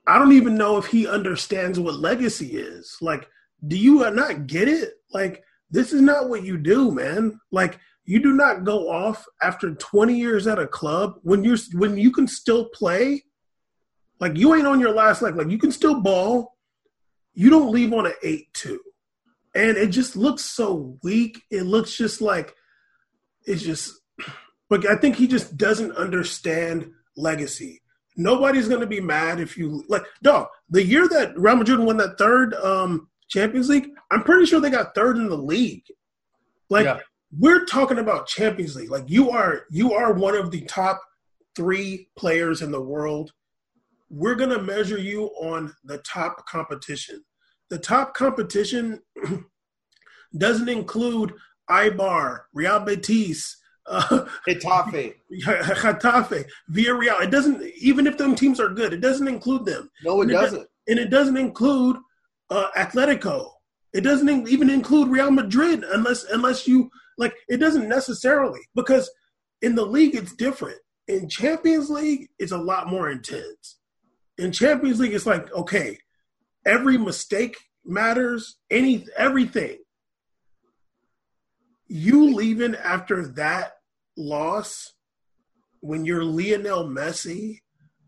I don't even know if he understands what legacy is. Like, do you not get it? Like, this is not what you do, man. Like, you do not go off after 20 years at a club when you're when you can still play. Like, you ain't on your last leg. Like, you can still ball you don't leave on an 8-2 and it just looks so weak it looks just like it's just but i think he just doesn't understand legacy nobody's going to be mad if you like dog the year that real madrid won that third um champions league i'm pretty sure they got third in the league like Yeah. we're talking about champions league like you are you are one of the top three players in the world we're going to measure you on the top competition. The top competition doesn't include Eibar, Real Betis, uh, Getafe. Getafe, Villarreal. It doesn't, even if them teams are good, it doesn't include them. No, it And it doesn't. And it doesn't include uh, Atletico. It doesn't even include Real Madrid unless unless you like. It doesn't necessarily because in the league it's different. In Champions League, it's a lot more intense. In Champions League, it's like okay, every mistake matters. Any everything. You leaving after that loss when you're Lionel Messi,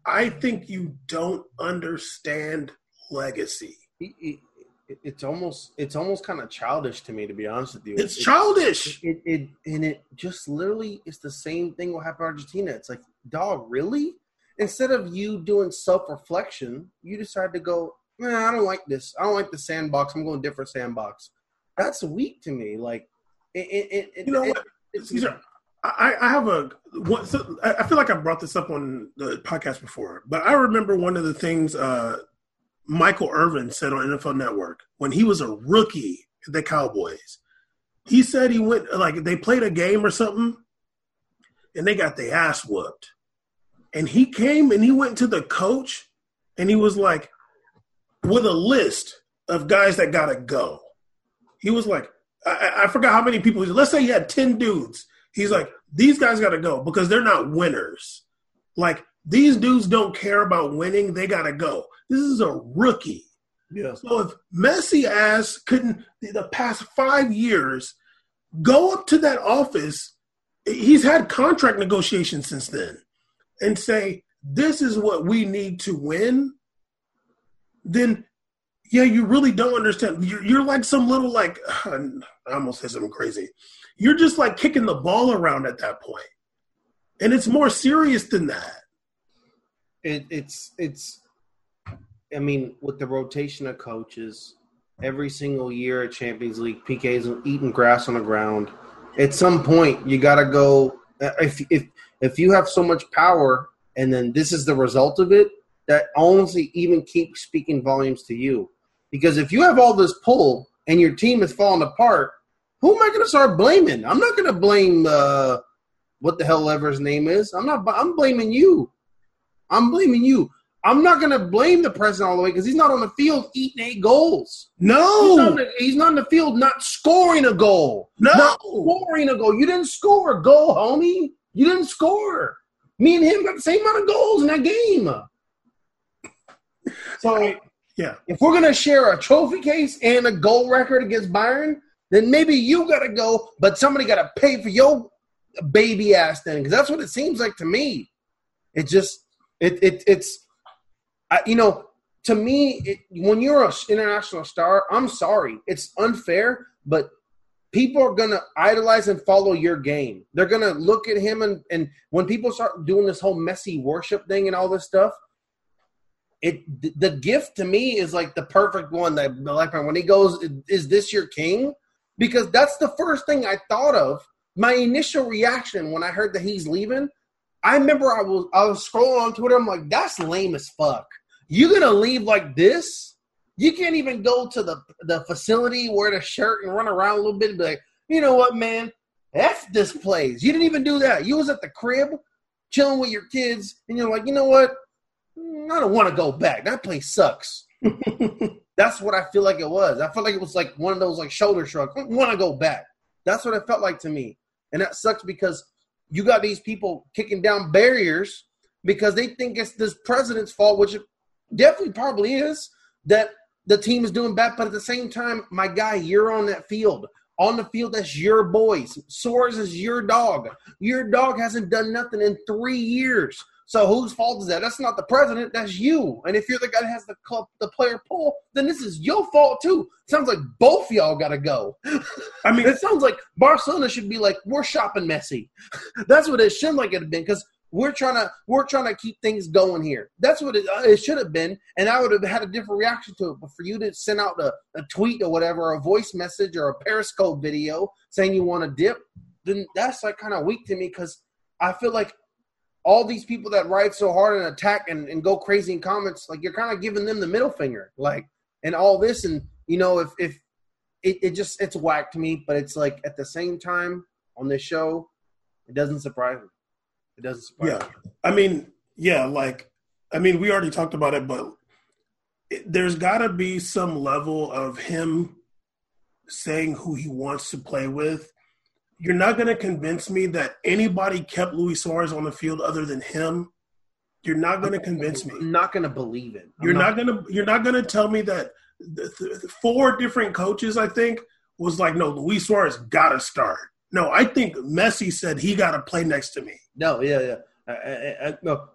I think you don't understand legacy. It- it- it's almost it's almost kind of childish to me to be honest with you. It's It- childish. It, it and it just literally it's the same thing what happened to Argentina. It's like, dog, really? Instead of you doing self reflection, you decide to go, nah, I don't like this. I don't like the sandbox. I'm going different sandbox. That's weak to me. Like, it, it, it, You know what? it's- Caesar, I, I have a one. So I feel like I brought this up on the podcast before, but I remember one of the things uh, Michael Irvin said on NFL Network when he was a rookie at the Cowboys. He said he went like they played a game or something, and they got the ass whooped. And he came and he went to the coach, and he was like, with a list of guys that gotta go. He was like, I, I- I forgot how many people. Let's say he had ten dudes. He's like, these guys got to go because they're not winners. Like these dudes don't care about winning. They got to go. This is a rookie. yeah. So if Messi ass couldn't the past five years go up to that office, he's had contract negotiations since then, and say this is what we need to win. Then, yeah, you really don't understand. You're, you're like some little like I almost said something crazy. You're just like kicking the ball around at that point, and it's more serious than that. it, it's it's I mean, with the rotation of coaches, every single year at Champions League, PK's eating grass on the ground. At some point, you got to go. If if if you have so much power, and then this is the result of it, that honestly even keeps speaking volumes to you. Because if you have all this pull and your team is falling apart, who am I going to start blaming? I'm not going to blame uh, what the hell ever his name is. I'm not. I'm blaming you. I'm blaming you. I'm not going to blame the president all the way because he's not on the field eating eight goals. He's not, No, the, he's not on the field not scoring a goal. no. Not scoring a goal. You didn't score a goal, homie. You didn't score. Me and him got the same amount of goals in that game. So Yeah. if we're gonna share a trophy case and a goal record against Bayern, then maybe you gotta go, but somebody gotta pay for your baby ass then, because that's what it seems like to me. It just it it it's I, you know to me it, when you're an international star, I'm sorry, it's unfair, but people are gonna idolize and follow your game. They're gonna look at him and and when people start doing this whole Messi worship thing and all this stuff, it the gift to me is like the perfect one that like when he goes, "Is this your king?" Because that's the first thing I thought of. My initial reaction when I heard that he's leaving, I remember I was I was scrolling on Twitter. I'm like, "That's lame as fuck." You gonna leave like this? You can't even go to the the facility, wear the shirt, and run around a little bit and be like, "You know what, man? F this place." You didn't even do that. You was at the crib, chilling with your kids, and you're like, "You know what? I don't want to go back. That place sucks. That's what I feel like it was. I felt like it was like one of those like shoulder shrugs. I want to go back. That's what it felt like to me. And that sucks because you got these people kicking down barriers because they think it's this president's fault, which it definitely probably is, that the team is doing bad. But at the same time, my guy, you're on that field. On the field, that's your boys. Suarez is your dog. Your dog hasn't done nothing in three years. So whose fault is that? That's not the president. That's you. And if you're the guy that has the club, the player pull, then this is your fault too. Sounds like both y'all got to go. I mean, It sounds like Barcelona should be like we're shopping Messi. That's what it should like it have been because we're trying to we're trying to keep things going here. That's what it, uh, it should have been, and I would have had a different reaction to it. But for you to send out a, a tweet or whatever, a voice message or a Periscope video saying you want to dip, then that's like kind of weak to me because I feel like all these people that write so hard and attack and, and go crazy in comments, like you're kind of giving them the middle finger, like and all this, and you know if if it, it just it's whack to me, but it's like at the same time on this show, it doesn't surprise me. It doesn't surprise me. Yeah. me. I mean, yeah, like, I mean, we already talked about it, but it, there's got to be some level of him saying who he wants to play with. You're not going to convince me that anybody kept Luis Suarez on the field other than him. You're not going to convince me. I'm not gonna believe it. I'm You're not gonna you're not gonna tell me that the, the four different coaches I think was like no Luis Suarez got to start. No, I think Messi said he got to play next to me. No, yeah, yeah. I, I, I, no.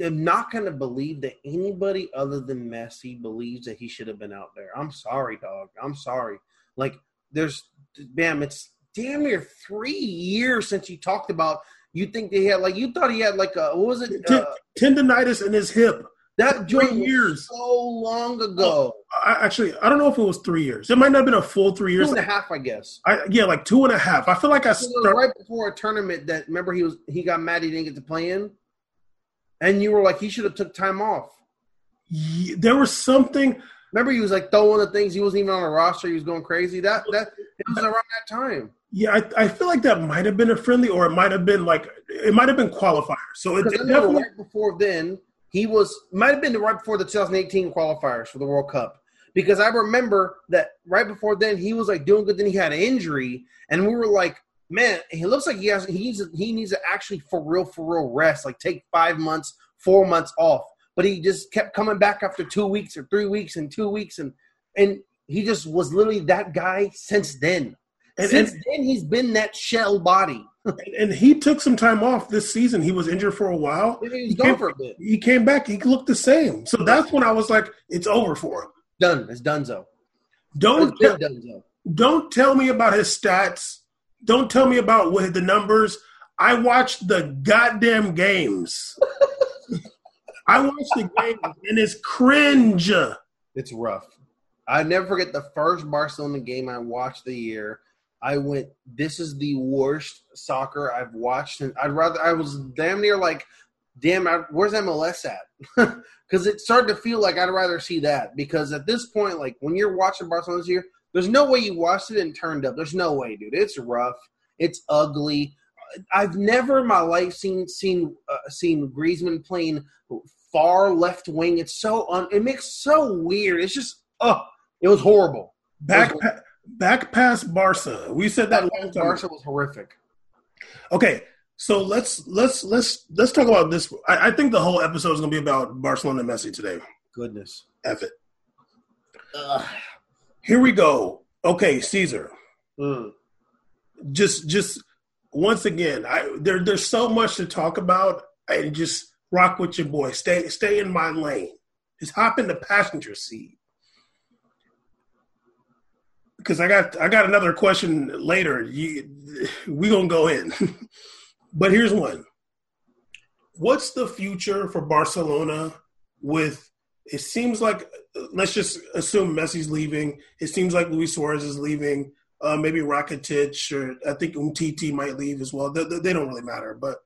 I'm not going to believe that anybody other than Messi believes that he should have been out there. I'm sorry, dog. I'm sorry. Like, there's, bam, it's damn near three years since you talked about. You think they had like you thought he had like a what was it? Ten- Uh, tendonitis in his hip. that joint years. so long ago. I, actually, I don't know if it was three years. It might not have been a full three years. and a half, I guess. I, yeah, like two and a half. I feel like I It start, right before a tournament that remember he was he got mad he didn't get to play in, and you were like he should have took time off. Ye- there was something. Remember, he was like throwing the things. He wasn't even on the roster. He was going crazy. That that it was around that time. Yeah, I, I feel like that might have been a friendly, or it might have been like it might have been qualifier. So it, it definitely right before then, he was might have been right before the 2018 qualifiers for the World Cup. Because I remember that right before then he was like doing good. Then he had an injury, and we were like, "Man, he looks like he has he needs he needs to actually for real for real rest. Like take five months, four months off." But he just kept coming back after two weeks or three weeks and two weeks, and and he just was literally that guy since then. And- since and- then, he's been that shell body. and, he took some time off this season. He was injured for a while. He He gone came, for a bit. he came back. He looked the same. So that's when I was like, it's over for him. Done. It's donezo. Don't donezo. don't tell me about his stats. Don't tell me about what the numbers. I watched the goddamn games. I watched the games and it's cringe. It's rough. I never forget the first Barcelona game I watched the year. I went, this is the worst soccer I've watched. And I'd rather, I was damn near like, damn, I, where's MLS at? Because it started to feel like I'd rather see that. Because at this point, like when you're watching Barcelona this year, there's no way you watched it and turned up. There's no way, dude. It's rough. It's ugly. I've never in my life seen seen uh, seen Griezmann playing far left wing. It's so un, it makes so weird. It's just oh, it was horrible. Back pa- back past Barca. We said that That long time. Barca was horrific. Okay, so let's let's let's let's talk about this. I, I think the whole episode is going to be about Barcelona and Messi today. Goodness. F it. Ugh. Here we go. Okay, Caesar. Mm. Just just once again, I there there's so much to talk about. And just rock with your boy. Stay stay in my lane. Just hop in the passenger seat. Because I got I got another question later. You, we gonna go in, but here's one. What's the future for Barcelona? With it seems like let's just assume Messi's leaving. It seems like Luis Suarez is leaving. Uh, maybe Rakitic or I think Umtiti might leave as well. They, they don't really matter, but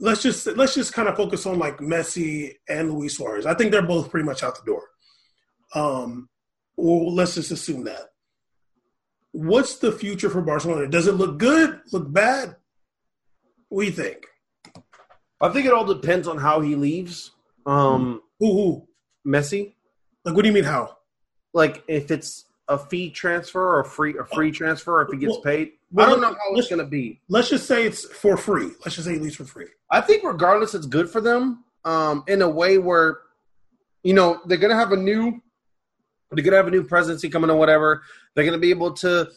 let's just let's just kind of focus on like Messi and Luis Suarez. I think they're both pretty much out the door. Um, well, let's just assume that. What's the future for Barcelona? Does it look good? Look bad? What do you think? I think it all depends on how he leaves. Um, Who? Who? Messi, Like, what do you mean? How? like if it's a fee transfer or a free a free transfer, if he gets Well- paid, well, I don't know how it's going to be. Let's just say it's for free. Let's just say at least for free. I think regardless, it's good for them um, in a way where, you know, they're gonna have a new, they're gonna have a new presidency coming or whatever. They're gonna be able to.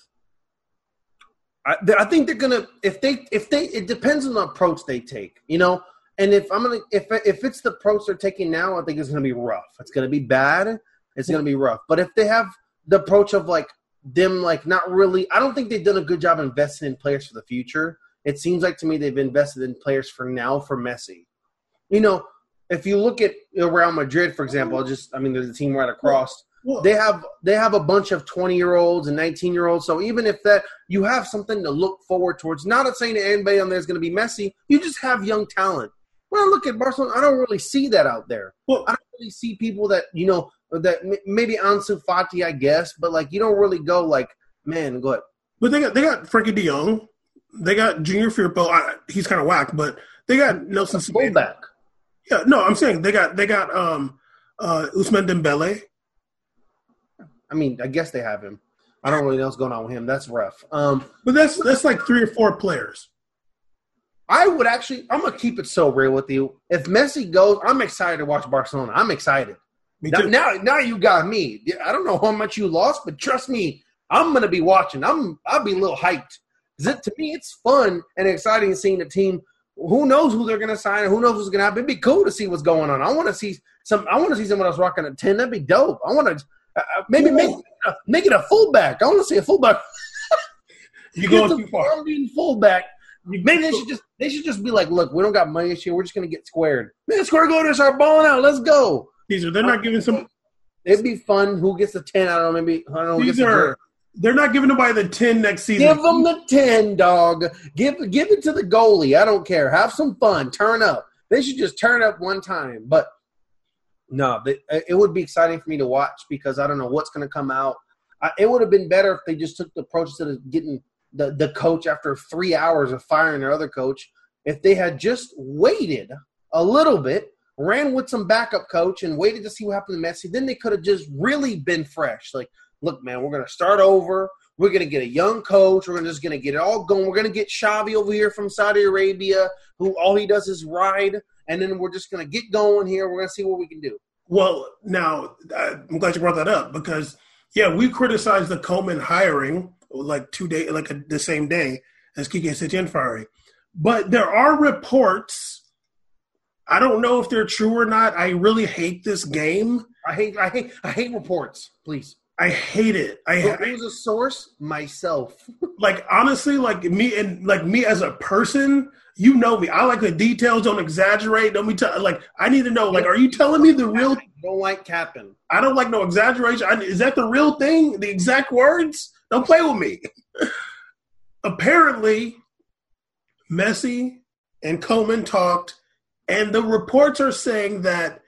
I, I think they're gonna if they if they it depends on the approach they take, you know. And if I'm gonna if if it's the approach they're taking now, I think it's gonna be rough. It's gonna be bad. It's gonna be rough. But if they have the approach of like them like not really, I don't think they've done a good job investing in players for the future. It seems like to me they've invested in players for now for Messi. You know, if you look at Real Madrid, for example, just I mean, there's a team right across. Well, they have they have a bunch of 20 year olds and 19 year olds so even if that you have something to look forward towards. Not saying that anybody on there is going to be Messi. You just have young talent. When i look at barcelona. I don't really see that out there. Well, i don't really see people that you know that maybe ansu fati i guess but like you don't really go like man go ahead. But they got they got Frenkie De Jong, they got Junior Firpo. I, he's kind of whack, but they got Nelson fullback. Yeah, no, I'm saying they got they got um uh Ousmane Dembele. I mean i guess they have him i don't really know what's going on with him that's rough um But that's that's like three or four players. I would actually. I'm gonna keep it so real with you. If Messi goes, I'm excited to watch Barcelona. I'm excited. Me Now, too. now, now you got me. I don't know how much you lost, but trust me, I'm gonna be watching. I'm. I'll be a little hyped. it, to me, it's fun and exciting seeing a team. Who knows who they're gonna sign? and Who knows what's gonna happen? It'd be cool to see what's going on. I want to see some. I want to see someone else rocking a ten. That'd be dope. I want to uh, uh, maybe make uh, make it a fullback. I want to see a fullback. you Get going the too far. Colombian fullback. Maybe they should just they should just be like, look, we don't got money this year. We're just gonna get squared. Man, square go to start balling out. Let's go. These are they're not giving some. It'd be fun. Who gets the ten? I don't know. Maybe I don't know. Who These gets the are they're not giving nobody the ten next season. Give them the ten, dog. Give give it to the goalie. I don't care. Have some fun. Turn up. They should just turn up one time. But no, they, uh, it would be exciting for me to watch because I don't know what's going to come out. I, it would have been better if they just took the approach instead of getting the the coach after three hours of firing their other coach. If they had just waited a little bit, ran with some backup coach, and waited to see what happened to Messi, then they could have just really been fresh. Like, look, man, we're going to start over. We're going to get a young coach. We're just going to get it all going. We're going to get Xavi over here from Saudi Arabia, who all he does is ride. And then we're just going to get going here. We're going to see what we can do. Well, now I'm glad you brought that up because yeah, we criticized the Koeman hiring like two days, like a, the same day as Kike Setien firing, but there are reports. I don't know if they're true or not. I really hate this game. I hate, I hate, I hate reports. Please. I hate it. I, Who's a source? Myself. like honestly, like me and like me as a person, you know me. I like the details. Don't exaggerate. Don't be t- like. I need to know. Like, are you telling me the real? I Don't like capping. I don't like no exaggeration. I, is that the real thing? The exact words? Don't play with me. Apparently, Messi and Koeman talked, and the reports are saying that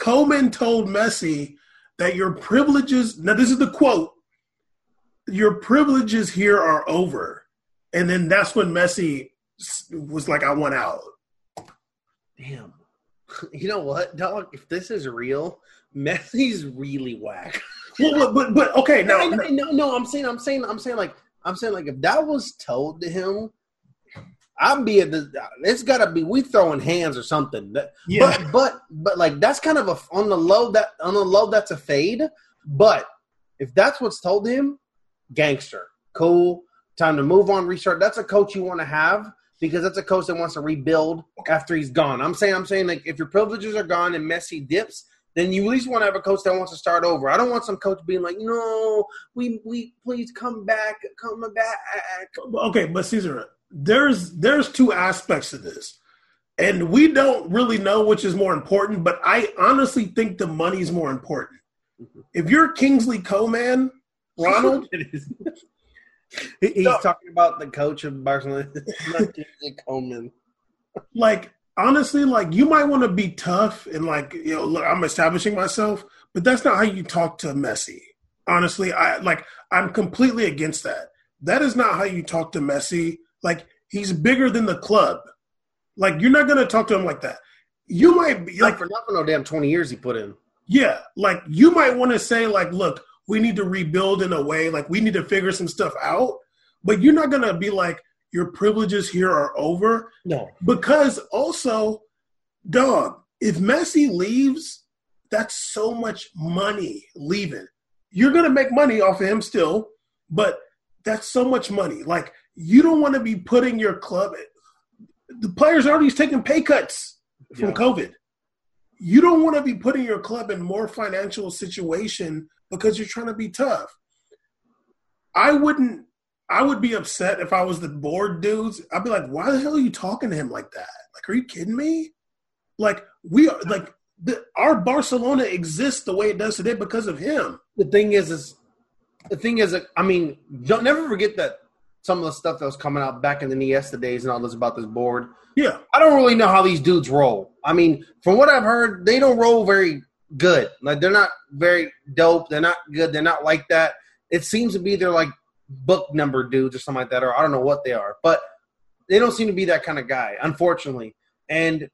Koeman told Messi that your privileges. Now, this is the quote. Your privileges here are over, and then that's when Messi was like, "I want out." Damn. You know what, dog? If this is real, Messi's really whack. Well, but but, but okay, now no, no, no, I'm saying, I'm saying, I'm saying, like, I'm saying, like, if that was told to him, I'd be at the. It's got to be we throwing hands or something. Yeah. But but but like that's kind of a on the low that on the low that's a fade. But if that's what's told him, gangster, cool, time to move on, restart. That's a coach you want to have because that's a coach that wants to rebuild after he's gone. I'm saying I'm saying like if your privileges are gone and Messi dips, then you at least want to have a coach that wants to start over. I don't want some coach being like, no, we we please come back, come back. okay, but Caesar, there's there's two aspects to this, and we don't really know which is more important. But I honestly think the money's more important. Mm-hmm. If you're Kingsley Coman, Ronald, He's No. talking about the coach of Barcelona, Kingsley Coleman. like honestly, like you might want to be tough and like you know, look, I'm establishing myself, but that's not how you talk to Messi. Honestly, I like I'm completely against that. That is not how you talk to Messi. Like he's bigger than the club. Like you're not gonna talk to him like that. You might be Like like for not for no damn twenty years he put in. yeah, like you might want to say like, look, we need to rebuild in a way, like we need to figure some stuff out. But you're not gonna be like your privileges here are over No, because also, dog, if Messi leaves, that's so much money leaving. You're gonna make money off of him still, but that's so much money. Like you don't want to be putting your club. The players already taking pay cuts from Yeah. COVID. You don't want to be putting your club in more financial situation because you're trying to be tough. I wouldn't. I would be upset if I was the board dudes. I'd be like, "Why the hell are you talking to him like that? Like, are you kidding me? Like, we are like the, our Barcelona exists the way it does today because of him. The thing is, is the thing is, I mean, don't never forget that some of the stuff that was coming out back in the Iniesta days and all this about this board. Yeah, I don't really know how these dudes roll. I mean, from what I've heard, they don't roll very good. Like they're not very dope. They're not good. They're not like that. It seems to be they're like book number dudes or something like that, or I don't know what they are, but they don't seem to be that kind of guy, unfortunately. And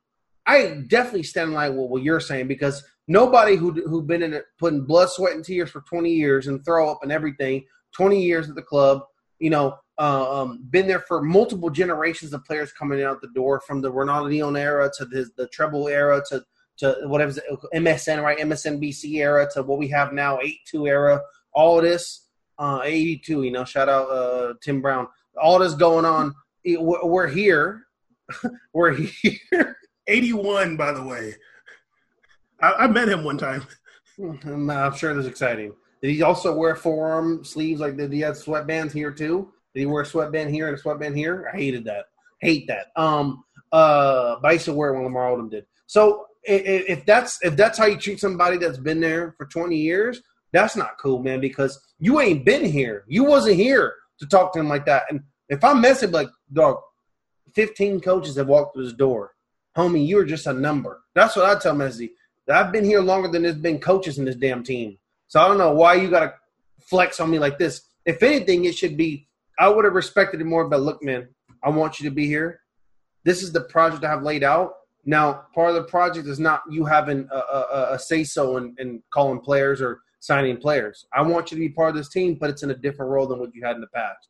I definitely stand in line with what you're saying because nobody who who been in it putting blood, sweat, and tears for 20 years and throw up and everything, 20 years at the club, you know, uh, um, been there for multiple generations of players coming out the door from the Ronaldinho era to the, the treble era to to whatever MSN right? MSNBC era to what we have now 82 era. All this uh, 82 you know shout out uh, Tim Brown. All this going on we're here. We're here. 81 by the way. I, I met him one time. I'm sure this was exciting did he also wear forearm sleeves like did he have sweatbands here too did he wear a sweatband here and a sweatband here? I hated that. Hate that. Um, uh, but I used to wear when Lamar Odom did. So if that's if that's how you treat somebody that's been there for 20 years, that's not cool, man. Because you ain't been here. You wasn't here to talk to him like that. And if I'm messing like dog, 15 coaches have walked through this door, homie, you're just a number. That's what I tell Messi. I've been here longer than there's been coaches in this damn team. So I don't know why you got to flex on me like this. If anything, it should be I would have respected it more, but look, man, I want you to be here. This is the project I have laid out. Now, part of the project is not you having a, a, a say so and calling players or signing players. I want you to be part of this team, but it's in a different role than what you had in the past.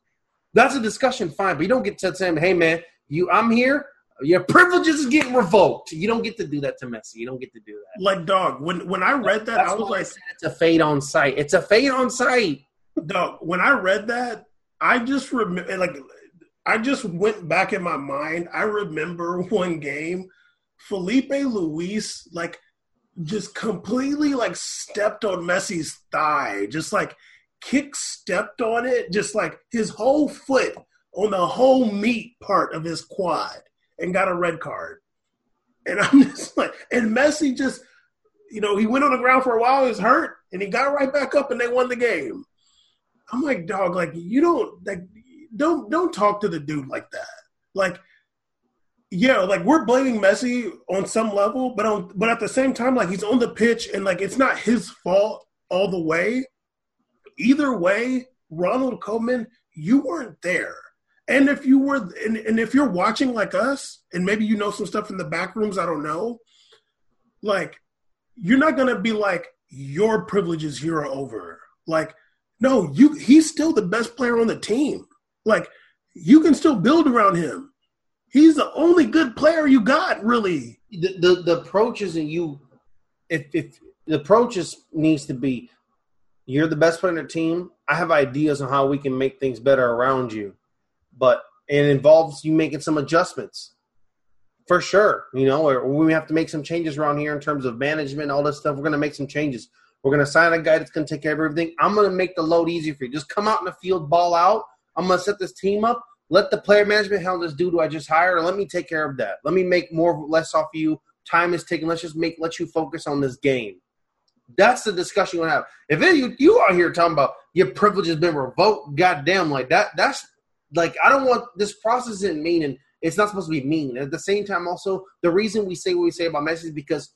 That's a discussion, fine, but you don't get to say, "Hey, man, you, I'm here. Your privileges is getting revoked." You don't get to do that to Messi. You don't get to do that. Like dog, when when I read that, That's I was like, I "It's a fade on sight. It's a fade on sight." Dog, when I read that, I just remember, like, I just went back in my mind. I remember one game, Filipe Luis, like, just completely like stepped on Messi's thigh, just like kick stepped on it, just like his whole foot on the whole meat part of his quad and got a red card. And I'm just like, and Messi just, you know, he went on the ground for a while, he was hurt, and he got right back up and they won the game. I'm like, dog, like you don't like don't don't talk to the dude like that. Like, yeah, like we're blaming Messi on some level, but on but at the same time, like he's on the pitch and like it's not his fault all the way. Either way, Ronald Koeman, you weren't there. And if you were and, and if you're watching like us, and maybe you know some stuff in the back rooms, I don't know, like you're not gonna be like your privileges here are over. Like no, you he's still the best player on the team. Like you can still build around him. He's the only good player you got, really. The the, the approach isn't you if if the approach is, needs to be you're the best player on the team. I have ideas on how we can make things better around you. But it involves you making some adjustments. For sure. You know, we have to make some changes around here in terms of management, all this stuff. We're gonna make some changes. We're going to sign a guy that's going to take care of everything. I'm going to make the load easy for you. Just come out in the field, ball out. I'm going to set this team up. Let the player management handle this dude who I just hired. Let me take care of that. Let me make more less off you. Time is taken. Let's just make let you focus on this game. That's the discussion to have. If it, you you are here talking about your privilege has been revoked, goddamn, like that. That's like I don't want this process isn't mean and it's not supposed to be mean. At the same time, also the reason we say what we say about Messi is because,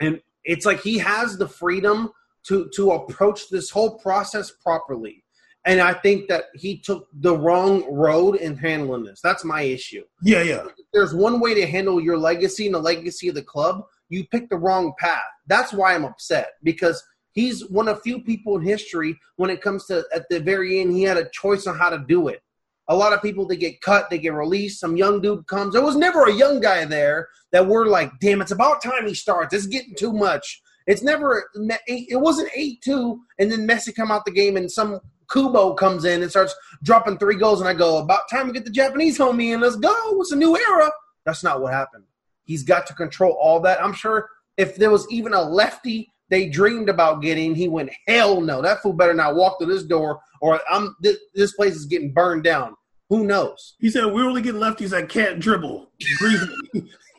and it's like he has the freedom to to approach this whole process properly. And I think that he took the wrong road in handling this. That's my issue. Yeah, yeah. There's one way to handle your legacy and the legacy of the club. You picked the wrong path. That's why I'm upset because he's one of few people in history when it comes to at the very end he had a choice on how to do it. A lot of people they get cut, they get released. Some young dude comes. There was never a young guy there that we're like, damn, it's about time he starts. It's getting too much. It's never. It wasn't eight two, and then Messi come out the game, and some Kubo comes in and starts dropping three goals, and I go, about time to get the Japanese homie and let's go. It's a new era. That's not what happened. He's got to control all that. I'm sure if there was even a lefty they dreamed about getting, he went, hell no. That fool better not walk through this door or I'm this, this place is getting burned down. Who knows? He said we're only getting lefties that can't dribble.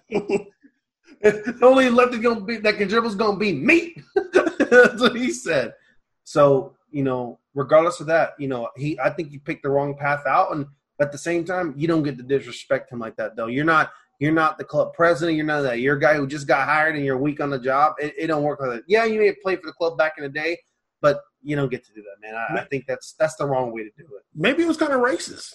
the only lefty gonna be that can dribble is gonna be me. That's what he said. So you know, regardless of that, you know, he I think you picked the wrong path out, and at the same time, you don't get to disrespect him like that. Though you're not you're not the club president. You're not that. You're a guy who just got hired and you're weak on the job. It, it don't work like that. Yeah, you may have played for the club back in the day, but you don't get to do that, man. I, I think that's that's the wrong way to do it. Maybe it was kind of racist.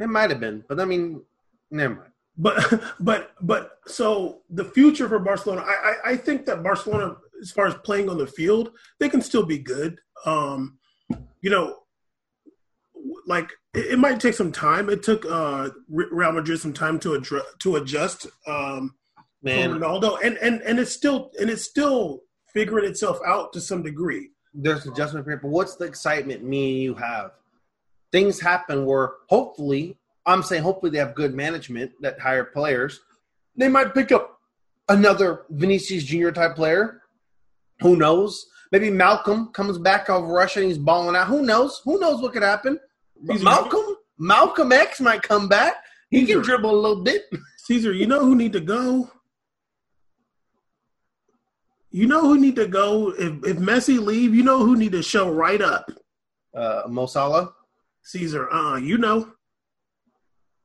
It might have been, but I mean, never mind. But but but so the future for Barcelona, I, I, I think that Barcelona, as far as playing on the field, they can still be good. Um, you know, like it, it might take some time. It took uh, Real Madrid some time to address, to adjust. Um, Man, for Ronaldo, and and and it's still and it's still figuring itself out to some degree. there's adjustment period, but what's the excitement me and you have? Things happen where hopefully, I'm saying hopefully they have good management that hire players. They might pick up another Vinicius Junior type player. Who knows? Maybe Malcom comes back out of Russia and he's balling out. Who knows? Who knows what could happen? Malcom, Malcolm X might come back. He can dribble a little bit. Caesar, you know who need to go? You know who need to go? If if Messi leave, you know who need to show right up? Uh, Mo Salah, Caesar, uh, you know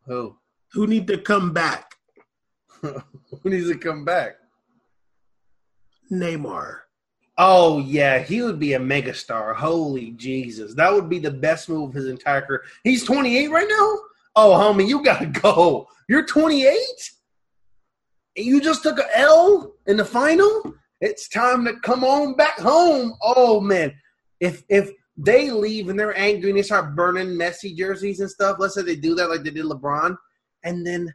who? who need to come back? Who needs to come back? Neymar. Oh yeah, he would be a megastar. Holy Jesus, that would be the best move of his entire career. He's 28 right now. Oh, homie, you gotta go. You're 28. And you just took a L in the final. It's time to come on back home. Oh man, if if they leave and they're angry and they start burning Messi jerseys and stuff, let's say they do that like they did LeBron, and then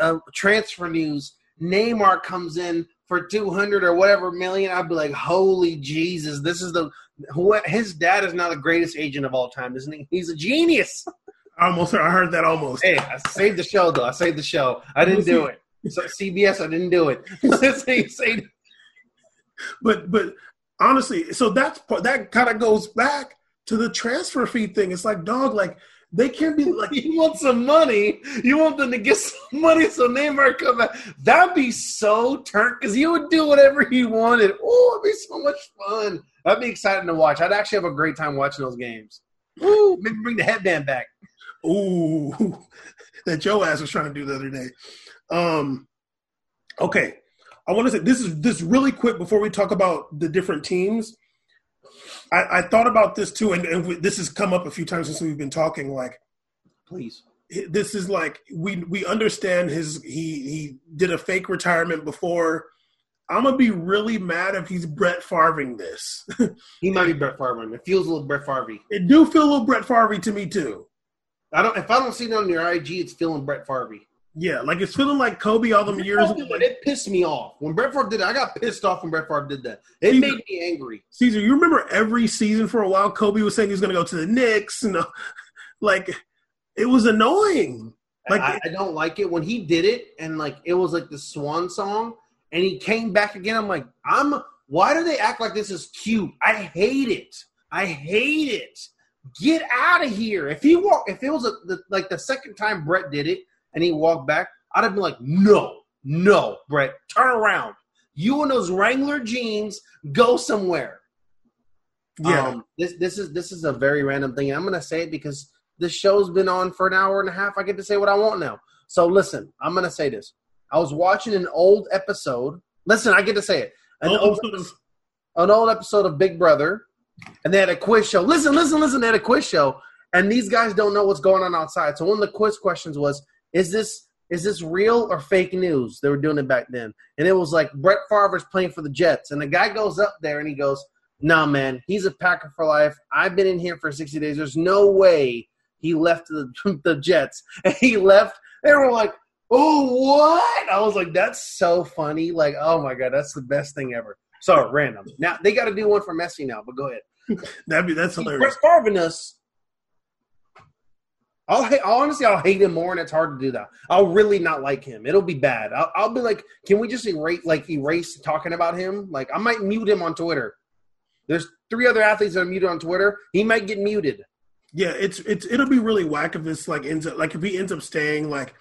uh, transfer news, Neymar comes in for 200 or whatever million, I'd be like, holy Jesus, this is the what his dad is now the greatest agent of all time, isn't he? He's a genius. I almost I heard that almost. Hey, I saved the show though. I saved the show. I didn't do it. So CBS, I didn't do it. But but honestly, so that's that kind of goes back to the transfer fee thing. It's like dog, like they can't be like you want some money. You want them to get some money so Neymar come back. That'd be so turnt because he would do whatever he wanted. Oh, it'd be so much fun. That'd be exciting to watch. I'd actually have a great time watching those games. Ooh, maybe bring the headband back. ooh that Joe ass was trying to do the other day. Um, okay, I want to say this is this really quick before we talk about the different teams. I, I thought about this too, and, and this has come up a few times since we've been talking. Like Please. this is like we we understand his he he did a fake retirement before. I'm gonna be really mad if he's Brett Farving this. He might be Brett Favre. It feels a little Brett Favre. it do feel a little Brett Farvey to me too. I don't. If I don't see it on your IG, it's feeling Brett Favre. Yeah, like it's feeling like Kobe all them years. ago. But it pissed me off when Brett Favre did it. I got pissed off when Brett Favre did that. It See, made me angry. Caesar, you remember every season for a while, Kobe was saying he was going to go to the Knicks, and uh, like it was annoying. Like I, I don't like it when he did it, and like it was like the swan song, and he came back again. I'm like, I'm. Why do they act like this is cute? I hate it. I hate it. Get out of here. If he walk, if it was a, the, like the second time Brett did it, and he walked back, I'd have been like, no, no, Brett, turn around. You and those Wrangler jeans, go somewhere. yeah, Um, this this is this is a very random thing. I'm gonna say it because this show's been on for an hour and a half. I get to say what I want now. So listen, I'm gonna say this. I was watching an old episode. Listen, I get to say it. An, Oh, old, of- an old episode of Big Brother, and they had a quiz show. Listen, listen, listen. They had a quiz show, and these guys don't know what's going on outside. So one of the quiz questions was, "Is this is this real or fake news?" They were doing it back then, and it was like Brett Favre's playing for the Jets, and the guy goes up there and he goes, "Nah, man, he's a Packer for life. I've been in here for sixty days. There's no way he left the the Jets, and he left." They were like. Oh, what? I was like, that's so funny. Like, oh my God, that's the best thing ever. Sorry, random. Now, they got to do one for Messi now, but go ahead. that'd be that's hilarious. Brett. Favre us. I'll hate, honestly, I'll hate him more, and it's hard to do that. I'll really not like him. It'll be bad. I'll, I'll be like, can we just erase, like, erase talking about him? Like, I might mute him on Twitter. There's three other athletes that are muted on Twitter. He might get muted. Yeah, it's it's it'll be really whack if this like ends up like if he ends up staying like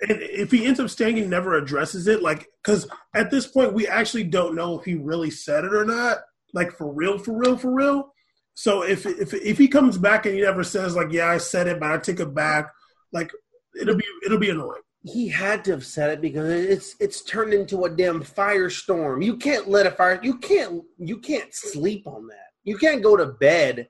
if he ends up staying and never addresses it, like, because at this point we actually don't know if he really said it or not, like for real, for real, for real. So if if if he comes back and he never says like, yeah, I said it, but I take it back, like it'll be it'll be annoying. He had to have said it because it's it's turned into a damn firestorm. You can't let a fire. You can't you can't sleep on that. You can't go to bed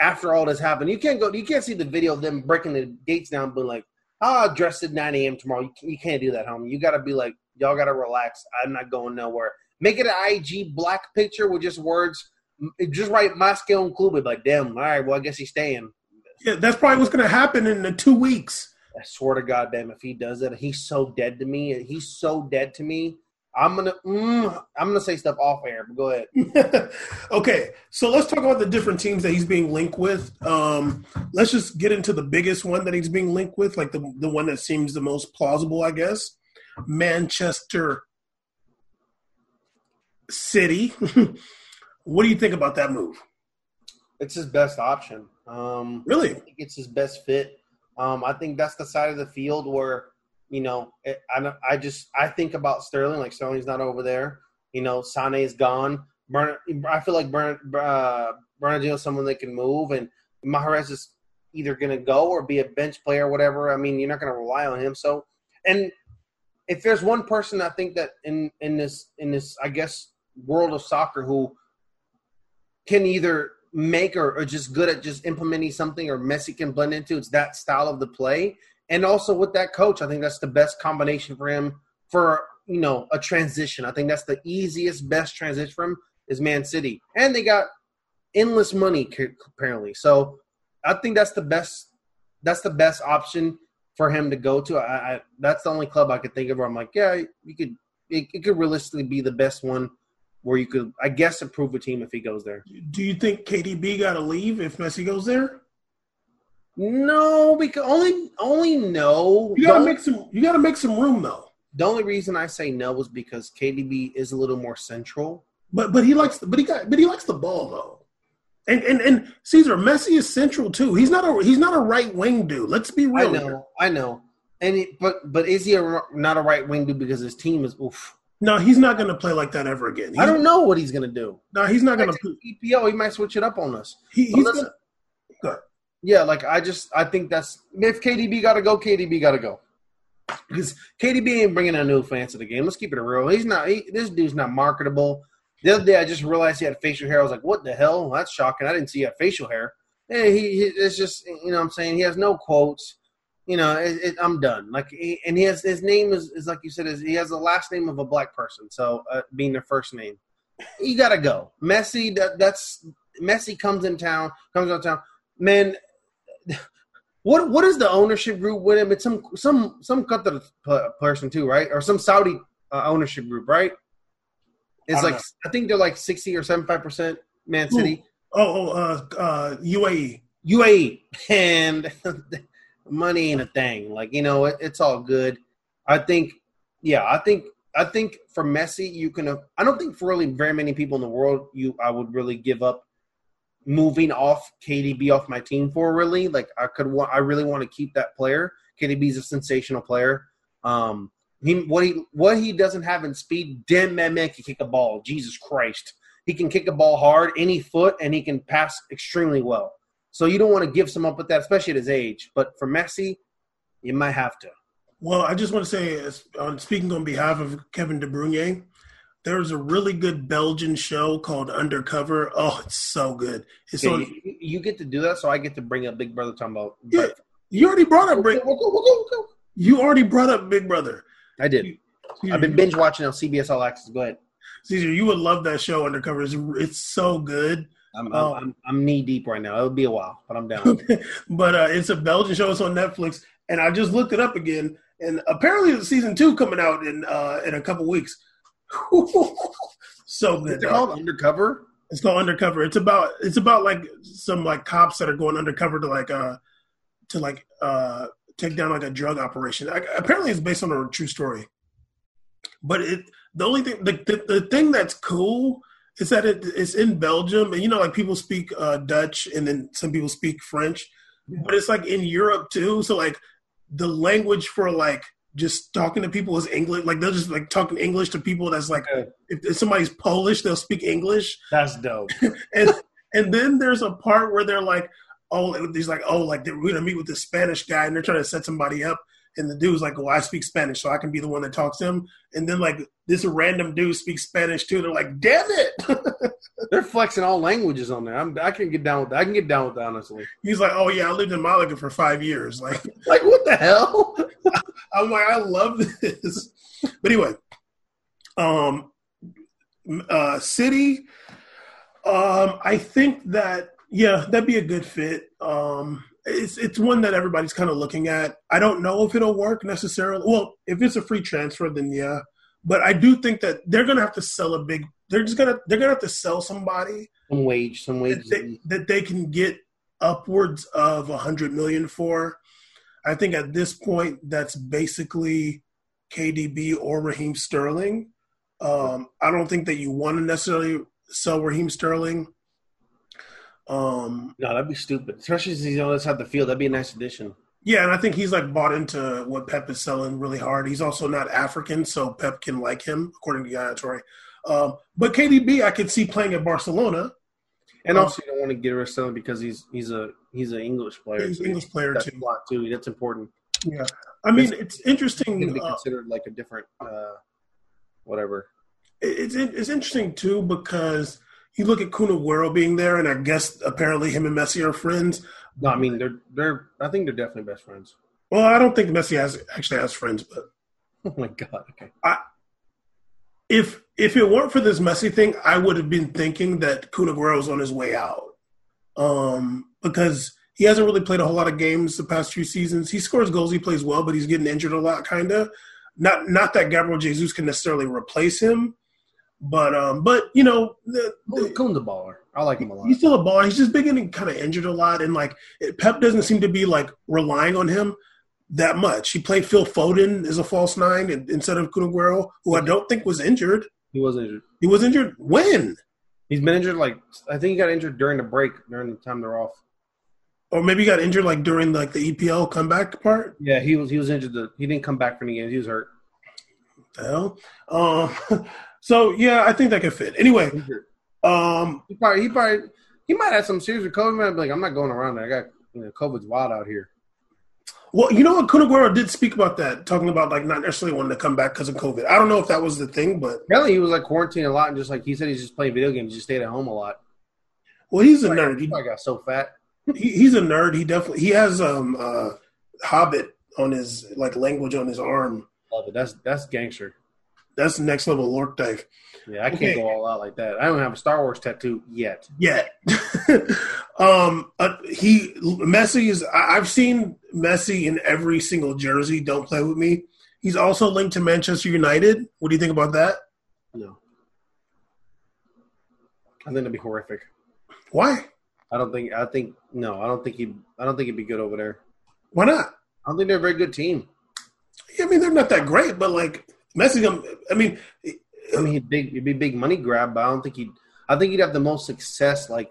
after all this happened. You can't go. You can't see the video of them breaking the gates down, being like, "Ah, oh, dressed at 9 a.m. tomorrow." You, you can't do that, homie. You got to be like, y'all got to relax. I'm not going nowhere. Make it an IG black picture with just words. Just write Més que un club. Like, damn. All right. Well, I guess he's staying. Yeah, that's probably what's going to happen in the two weeks. I swear to God, damn, if he does that, he's so dead to me. He's so dead to me. I'm gonna mm, I'm gonna say stuff off air, but go ahead. okay, so let's talk about the different teams that he's being linked with. Um, let's just get into the biggest one that he's being linked with, like the the one that seems the most plausible, I guess. Manchester City. what do you think about that move? It's his best option. Um, really, I think it's his best fit. Um, I think that's the side of the field where you know it, I I just I think about Sterling like Sterling's not over there. You know, Sane is gone. Bern, I feel like Bern, uh, Bernardino is someone that can move, and Mahrez is either going to go or be a bench player, or whatever. I mean, you're not going to rely on him. So, and if there's one person I think that in in this in this I guess world of soccer who can either make or, or just good at just implementing something or Messi can blend into. It's that style of the play. And also with that coach, I think that's the best combination for him for, you know, a transition. I think that's the easiest, best transition for him is Man City. And they got endless money apparently. So I think that's the best that's the best option for him to go to. I, I that's the only club I could think of where I'm like, yeah, you could it, it could realistically be the best one where you could, I guess, improve a team if he goes there. Do you think KDB got to leave if Messi goes there? No, because only only no. You gotta make some. You gotta make some room though. The only reason I say no is because KDB is a little more central. But but he likes but he got but he likes the ball though. And and and Caesar Messi is central too. He's not a he's not a right wing dude. Let's be real. I know. Here. I know. And it, but but is he a, not a right wing dude because his team is oof. No, he's not going to play like that ever again. He's, I don't know what he's going to do. No, he's not going to. EPO, he might switch it up on us. He, he's gonna, go Yeah, like I just I think that's if KDB got to go, KDB got to go. Because KDB ain't bringing a new fans to the game. Let's keep it real. He's not. He, this dude's not marketable. The other day, I just realized he had facial hair. I was like, "What the hell? That's shocking. I didn't see he had facial hair." Hey, he, he it's just you know what I'm saying he has no quotes you know, it, it, I'm done. Like, he, and he has his name is, is like you said, is he has the last name of a black person, so uh, being their first name, you gotta go. Messi, that, that's Messi comes in town, comes in town, man. What what is the ownership group with him? It's some some some Qatar person too, right? Or some Saudi uh, ownership group, right? It's I like know. I think they're like sixty or seventy five percent Man City. Ooh. Oh, oh uh, uh, UAE. UAE, and money ain't a thing. Like you know, it, it's all good. I think, yeah, I think I think for Messi, you can. I don't think for really very many people in the world, you I would really give up moving off KDB off my team for really. Like I could want, I really want to keep that player. KDB's a sensational player. Um, he what he what he doesn't have in speed. Damn, that man can kick a ball. Jesus Christ, he can kick a ball hard, any foot, and he can pass extremely well. So you don't want to give some up with that, especially at his age. But for Messi, you might have to. Well, I just want to say, on speaking on behalf of Kevin De Bruyne, there's a really good Belgian show called Undercover. Oh, it's so good. It's okay, on, you, you, get to do that, so I get to bring up Big Brother talking about. Yeah, you already brought up. Go, we'll go, we'll go. You already brought up Big Brother. I did. You, I've been binge watching on CBS All Access. Go ahead. Caesar, you would love that show Undercover. It's, it's so good. I'm, I'm, oh. I'm, I'm, knee deep right now. It'll be a while, but I'm down. but uh, it's a Belgian show. It's on Netflix, and I just looked it up again. And apparently, season two coming out in uh, in a couple weeks. so good. It's called Undercover. It's called Undercover. It's about it's about like some like cops that are going undercover to like uh to like uh take down like a drug operation. I, apparently, it's based on a true story. But it the only thing the, the, the thing that's cool is that it, it's in Belgium, and you know, like people speak uh, Dutch, and then some people speak French, but it's like in Europe too. So like the language for like just talking to people is English. Like they'll just like talking English to people that's like Okay. if, if somebody's Polish, they'll speak English. That's dope. And and then there's a part where they're like, oh, he's like, oh, like we're gonna meet with the Spanish guy, and they're trying to set somebody up. And the dude's like, well, I speak Spanish, so I can be the one that talks to him. And then like this random dude speaks Spanish too. They're like, damn it. They're flexing all languages on there. I'm, I can get down with that. I can get down with that, honestly. He's like, oh yeah, I lived in Malaga for five years. Like Like, what the hell? I'm like, I love this. But anyway, um, uh, City, um, I think that yeah, that'd be a good fit. Um, it's it's one that everybody's kind of looking at. I don't know if it'll work necessarily. Well, if it's a free transfer, then yeah. But I do think that they're gonna have to sell a big. They're just gonna they're gonna have to sell somebody Some wage, some that wage. they, that they can get upwards of a hundred million for. I think at this point, that's basically KDB or Raheem Sterling. Um, I don't think that you want to necessarily sell Raheem Sterling. Um, No, that'd be stupid. Especially since he's on this side of the field. That'd be a nice addition. yeah, and I think he's like bought into what Pep is selling really hard. He's also not African, so Pep can like him, according to Toure. Um, but KDB, I could see playing at Barcelona. And also, you don't want to get rid of Sterling because he's he's a he's an English player. He's an English player that's too. too. That's important. Yeah, I mean it's interesting. to be uh, considered like a different, uh, whatever. it's it's interesting too because you look at Kun Aguero being there, and I guess apparently him and Messi are friends. No, I mean they're they're. I think they're definitely best friends. Well, I don't think Messi has actually has friends, but Oh my god. Okay. if if it weren't for this Messi thing, I would have been thinking that Kun Aguero is on his way out, um, because he hasn't really played a whole lot of games the past few seasons. He scores goals, he plays well, but he's getting injured a lot, kind of. Not not that Gabriel Jesus can necessarily replace him, but um, but you know, the, the, baller. I like him a lot. he's still a baller. He's just been getting kind of injured a lot, and like Pep doesn't seem to be like relying on him that much. He played Phil Foden as a false nine instead of Kun Aguero, who I don't think was injured. He was injured. He was injured when, He's been injured. Like I think he got injured during the break, during the time they're off. or maybe he got injured like during like the EPL comeback part. Yeah, he was. He was injured. The, he didn't come back from the games. He was hurt. The hell. Um, so yeah, I think that could fit. Anyway, um, He probably. He probably. He might have some serious COVID. He might like, I'm not going around there. I got. You know, COVID's wild out here. well, you know what? Kun did speak about that, talking about like not necessarily wanting to come back because of COVID. I don't know if that was the thing, but Apparently, he was like quarantined a lot, and just like he said, he's just playing video games. He just stayed at home a lot. well, he's a He nerd. He, probably got so fat. he, he's a nerd. He definitely he has um uh Hobbit on his like language on his arm. Love it. That's that's gangster. That's next level Lork Dive. Yeah, I can't Okay. go all out like that. I don't have a Star Wars tattoo yet. Yet, um, uh, he Messi is. I- I've seen Messi in every single jersey. Don't play with me. He's also linked to Manchester United. What do you think about that? No. I think that'd be horrific. Why? I don't think. I think no. I don't think he. I don't think he'd be good over there. Why not? I don't think they're a very good team. Yeah, I mean, they're not that great, but like Messi. gonna- I mean, I mean, he'd big. It'd be a big money grab, but I don't think he'd. I think he'd have the most success, like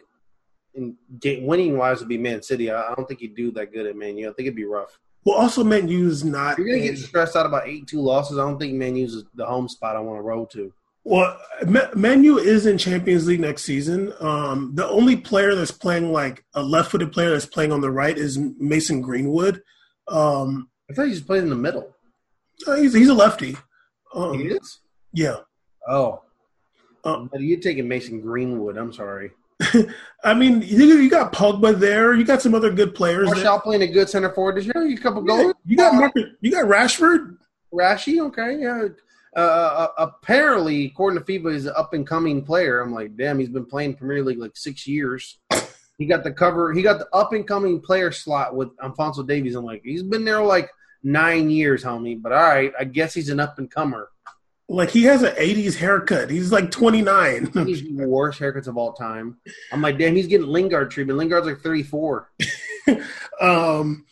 in winning wise, would be Man City. I, I don't think he'd do that good at Man U. I think it'd be rough. well, also Man U's not. If you're gonna get stressed out about eight two losses. I don't think Man U's is the home spot I want to roll to. Well, Ma- Manu is in Champions League next season. Um, the only player that's playing like a left-footed player that's playing on the right is Mason Greenwood. Um, I thought he just played in the middle. uh, he's he's a lefty. He Um, is. yeah, Oh, Um, you're taking Mason Greenwood. I'm sorry. I mean you, you got Pogba there. You got some other good players. there. Martial playing a good center forward this year. You couple Yeah, goals. you got Marcus, You got Rashford. Rashi, okay, yeah. Uh, uh, apparently, according to FIFA, he's an up and coming player. I'm like, damn, he's been playing Premier League like six years. He got the cover. He got the up and coming player slot with Alphonso Davies. I'm like, he's been there like nine years, homie. But all right, I guess he's an up and comer. Like he has an '80s haircut. He's like 29. He's the worst haircuts of all time. I'm like, damn, he's getting Lingard treatment. Lingard's like 34. um,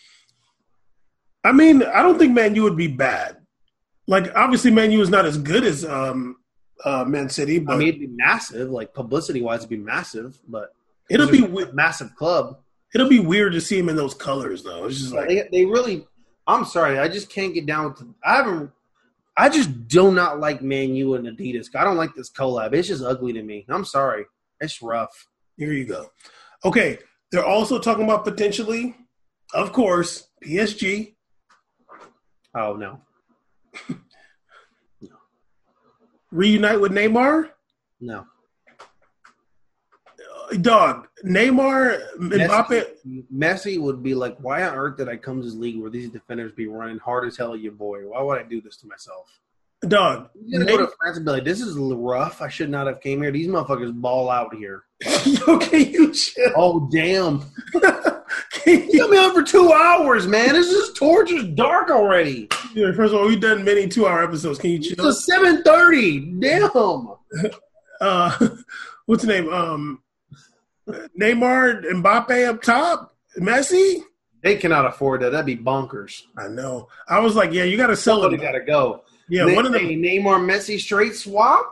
I mean, I don't think Man U would be bad. Like, obviously, Man U is not as good as um, uh, Man City, but I mean, it'd be massive, like publicity wise, it'd be massive. But it'll be a we- massive club. it'll be weird to see him in those colors, though. It's just like they, they really I'm sorry, I just can't get down with. The, I haven't. I just do not like Man U and Adidas. I don't like this collab. It's just ugly to me. I'm sorry. It's rough. Here you go. Okay, they're also talking about potentially, of course, PSG. Oh no. Reunite with Neymar. No. Dog, Neymar, Mbappe. Messi, Messi would be like, why on earth did I come to this league where these defenders be running hard as hell at your boy? Why would I do this to myself? Dog, You gotta go to France and be like, this is rough. I should not have came here. These motherfuckers ball out here. okay, you chill. Oh damn! Can You got me on for two hours, man. This is torture. Dark already. you- First of all, we've done many two-hour episodes. Can you chill? It's seven thirty. Damn. Uh, what's the name? Um, Neymar, Mbappe up top, Messi. They cannot afford that. That'd be bonkers. I know. I was like, yeah, you got to sell Somebody it. got to go. Yeah, They- one of them. Neymar Messi straight swap.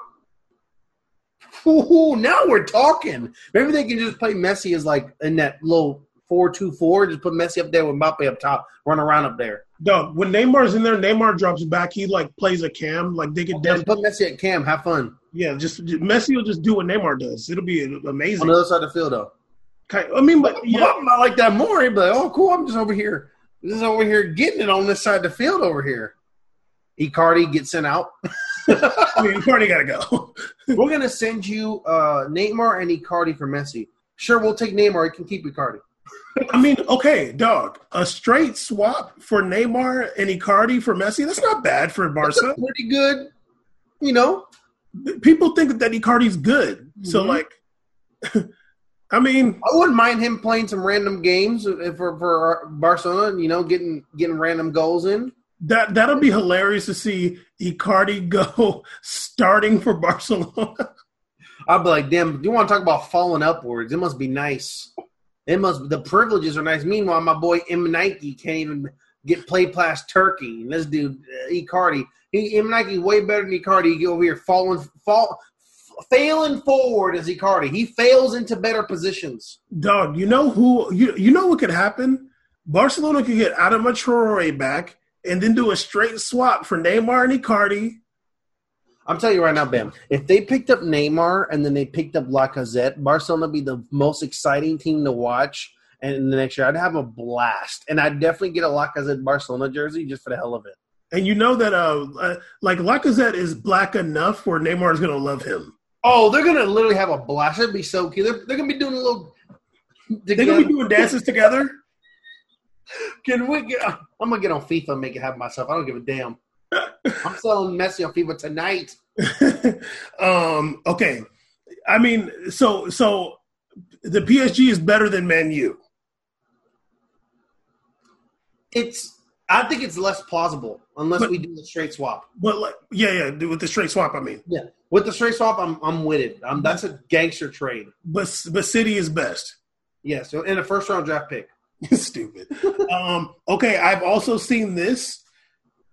Ooh, now we're talking. Maybe they can just play Messi as like in that little four-two-four. Just put Messi up there with Mbappe up top, run around up there. Dog, when Neymar's in there, Neymar drops back. He like plays a cam. Like they could Then definitely, put Messi at Cam. Have fun yeah. Just Messi will just do what Neymar does. It'll be amazing. on the other side of the field, though. Kind- I mean, but Yeah, yeah, I'm not like that more. Like, oh, cool. I'm just over here. This is over here getting it on this side of the field over here. Icardi gets sent out. I mean, you already got to go. We're gonna send you uh, Neymar and Icardi for Messi. Sure, we'll take Neymar. You can keep Icardi. I mean, okay, dog, a straight swap for Neymar and Icardi for Messi. That's not bad for Barca. Pretty good. You know, People think that Icardi's good, so Mhm. like, I mean, I wouldn't mind him playing some random games for for Barcelona. You know, getting getting random goals in. that that'll be hilarious to see Icardi go starting for Barcelona. I'd be like, damn. You want to talk about falling upwards? It must be nice. It must. The privileges are nice. Meanwhile, my boy M Nike can't even get play past Turkey. And this dude uh, Icardi, he M Nike way better than Icardi. He over here falling, fall, failing forward as Icardi. He fails into better positions. Dog, you know who you you know what could happen? Barcelona could get Adama Traore back and then do a straight swap for Neymar and Icardi. I'm telling you right now, Bam. If they picked up Neymar and then they picked up Lacazette, Barcelona would be the most exciting team to watch. And in the next year, I'd have a blast, and I'd definitely get a Lacazette Barcelona jersey just for the hell of it. And you know that uh, uh like Lacazette is black enough where Neymar is gonna love him. Oh, they're gonna literally have a blast. It'd be so cute. They're, they're gonna be doing a little. They're gonna be doing dances together. Can we get? I'm gonna get on FIFA and make it happen myself. I don't give a damn. I'm selling Messi on FIFA tonight. um, okay. I mean, so so the PSG is better than Man U. It's. I think it's less plausible unless But- we do the straight swap. But like, yeah, yeah, with the straight swap, I mean. Yeah, with the straight swap, I'm I'm with it. Um, that's a gangster trade. But but City is best. Yeah, so in a first round draft pick. Stupid. um, okay, I've also seen this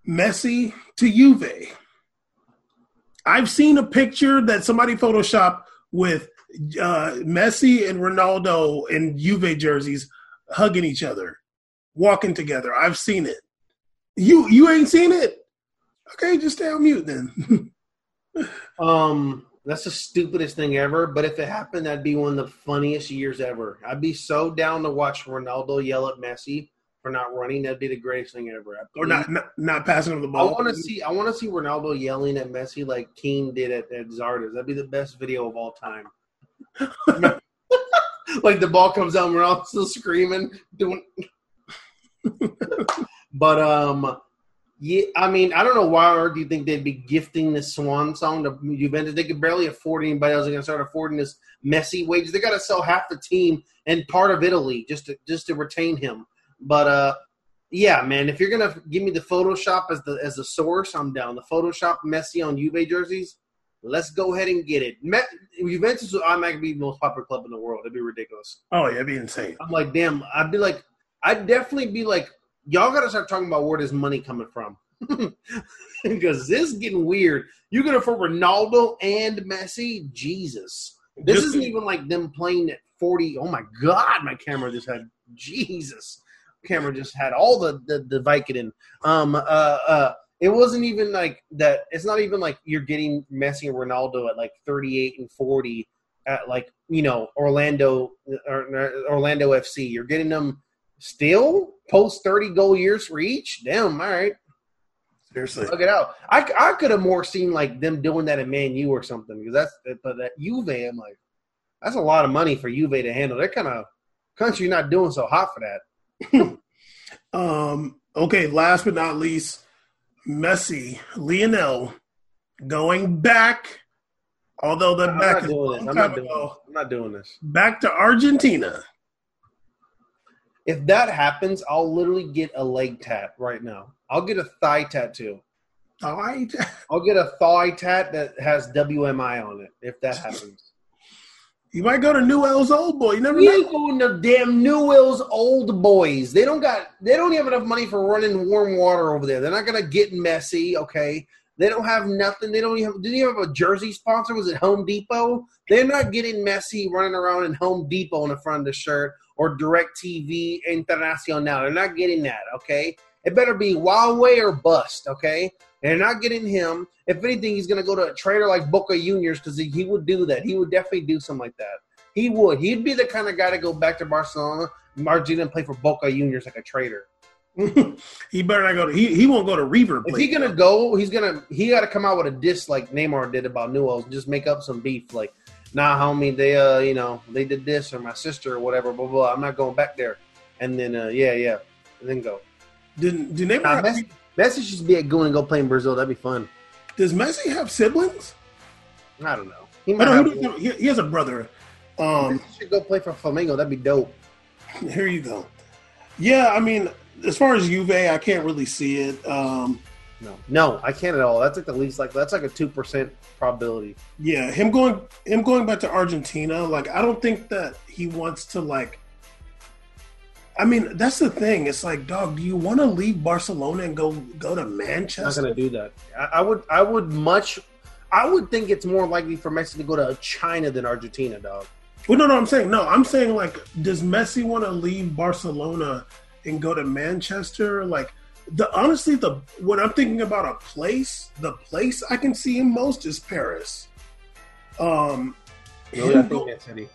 Messi to Juve. I've seen a picture that somebody photoshopped with uh, Messi and Ronaldo in Juve jerseys hugging each other, walking together. I've seen it. You you ain't seen it? Okay, just stay on mute then. Um, that's the stupidest thing ever. But if it happened, that'd be one of the funniest years ever. I'd be so down to watch Ronaldo yell at Messi for not running. That'd be the greatest thing ever. Or not, not not passing him the I want to see. I want to see Ronaldo yelling at Messi like Keane did at, at Zardes. That'd be the best video of all time. like the ball comes out, and Ronaldo's still screaming, doing. But um, yeah. I mean, I don't know why earth do you think they'd be gifting this swan song to Juventus? They could barely afford anybody else. They're gonna start affording this messy wages. They got to sell half the team and part of Italy just to just to retain him. But uh, yeah, man, if you're gonna give me the Photoshop as the as the source, I'm down. The Photoshop Messi on Juve jerseys, let's go ahead and get it. Me- Juventus will automatically be the most popular club in the world. It'd be ridiculous. oh yeah, it'd be insane. I'm like, damn. I'd be like, I'd definitely be like, y'all got to start talking about where this money coming from. because this is getting weird. You're gonna for Ronaldo and Messi, Jesus. This isn't even like them playing at 40. Oh my God, my camera just had Jesus. camera just had all the the, the Vicodin. Um, uh, uh, it wasn't even like that. It's not even like you're getting Messi and Ronaldo at like 38 and 40 at like you know Orlando or, or Orlando FC. You're getting them still post 30 goal years for each. Damn, all right. Seriously. Look it out. I, I could have more seen like them doing that in Man U or something because that's but that Juve. I'm like, that's a lot of money for Juve to handle. They're kind of country not doing so hot for that. Um, okay, last but not least, Messi, Lionel, going back, although the I'm back not is doing this. I'm not doing ago, this. I'm not doing this. back to Argentina. If that happens, I'll literally get a leg tat right now. I'll get a thigh tattoo. All right. I'll get a thigh tat that has WMI on it. If that happens. You might go to Newell's Old Boy. You never know. ain't going to damn Newell's old boys. They don't got. They don't have enough money for running warm water over there. They're not gonna get messy. Okay. They don't have nothing. They don't even have. Did you have a jersey sponsor? Was it Home Depot? They're not getting messy running around in Home Depot in the front of the shirt or Direct TV Internacional. They're not getting that. Okay. It better be Huawei or bust. Okay. And they're not getting him. If anything, he's gonna go to a trader like Boca Juniors because he, he would do that. He would definitely do something like that. He would. He'd be the kind of guy to go back to Barcelona, Argentina, and play for Boca Juniors like a trader. he better not go to. He, he won't go to River. If Plate. he gonna go, he's gonna he got to come out with a diss like Neymar did about Newell's. and Just make up some beef like, nah, homie, they uh you know they did this or my sister or whatever. Blah blah. blah. I'm not going back there. And then uh yeah yeah, and then go. Did, did Neymar Nah, Messi, Messi should be at going and go play in Brazil. That'd be fun. does Messi have siblings? I don't know. He know have, he, he, he has a brother. Um, Messi should go play for Flamengo. That'd be dope. here you go. Yeah, I mean, as far as Juve, I can't really see it. Um, No, no, I can't at all. That's like the least like that's like a two percent probability. yeah, him going him going back to Argentina, like I don't think that he wants to like. I mean, that's the thing. It's like, dog, do you want to leave Barcelona and go go to Manchester? not going to do that. I, I would. I would much. I would think it's more likely for Messi to go to China than Argentina, dog. Well, no, no, I'm saying no. I'm saying like, does Messi want to leave Barcelona and go to Manchester? Like, the honestly, the when I'm thinking about a place, the place I can see him most is Paris. Um, him go- that's Eddie.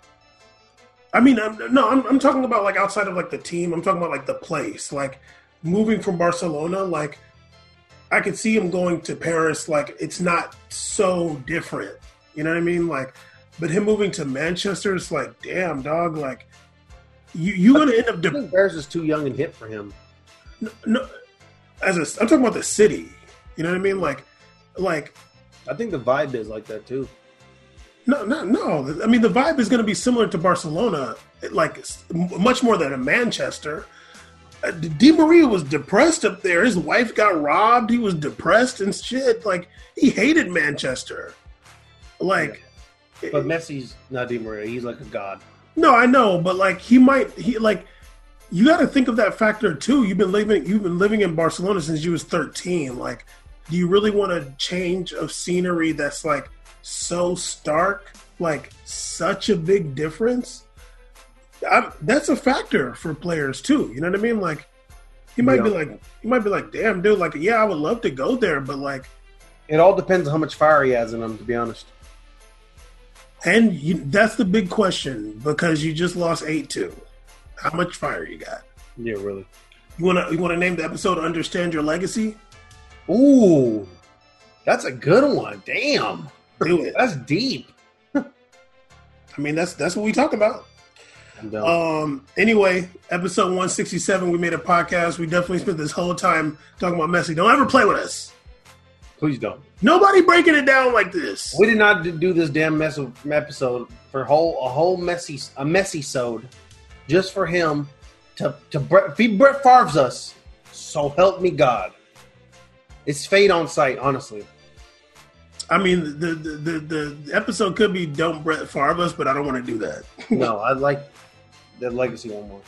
I mean, I'm, no, I'm, I'm talking about like outside of like the team. I'm talking about like the place, like moving from Barcelona. Like, I could see him going to Paris. Like, it's not so different. You know what I mean? Like, but him moving to Manchester, it's like, damn, dog. Like, you you gonna end up I de- think Paris is too young and hip for him. no, as a, I'm talking about the city. You know what I mean? Like, like I think the vibe is like that too. No, no, no. I mean, the vibe is going to be similar to Barcelona, like much more than a Manchester. Uh, Di Maria was depressed up there. His wife got robbed. He was depressed and shit. Like he hated Manchester. Like, But Messi's not Di Maria. He's like a god. no, I know, but like he might. He like you got to think of that factor too. You've been living. You've been living in Barcelona since you was thirteen. Like, do you really want a change of scenery that's like so stark, like such a big difference? I, that's a factor for players too. You know what I mean? Like, he might be like, he might be like, damn, dude, like, yeah, I would love to go there, but like, It all depends on how much fire he has in him. To be honest. and you, that's the big question because you just lost eight two. How much fire you got? Yeah, really. You wanna you wanna name the episode "Understand Your Legacy"? Ooh, that's a good one. Damn, Do it. that's deep. I mean, that's that's what we talk about. Um. Anyway, episode one sixty seven. We made a podcast. We definitely spent this whole time talking about Messi. Don't ever play with us. Please don't. Nobody breaking it down like this. We did not do this damn mess episode for whole a whole messy a messy sode just for him to to Brett, feed Brett Favre's us. So help me God. It's fate on sight, honestly. I mean, the the, the the episode could be "Don't Brett Favre us," but I don't want to do that. No, I like the legacy one more.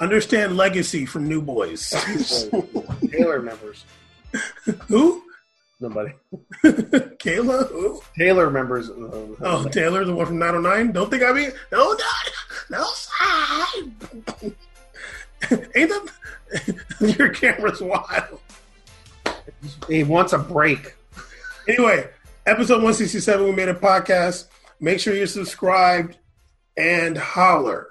Understand legacy from New Boys. Taylor members. Who? Nobody. Kayla? Who? Taylor members. Uh, Oh, Taylor, the one from 909. Don't think I mean no, no, no side. Ain't that your camera's wild? He wants a break. Anyway, episode 167, we made a podcast. Make sure you're subscribed and holler.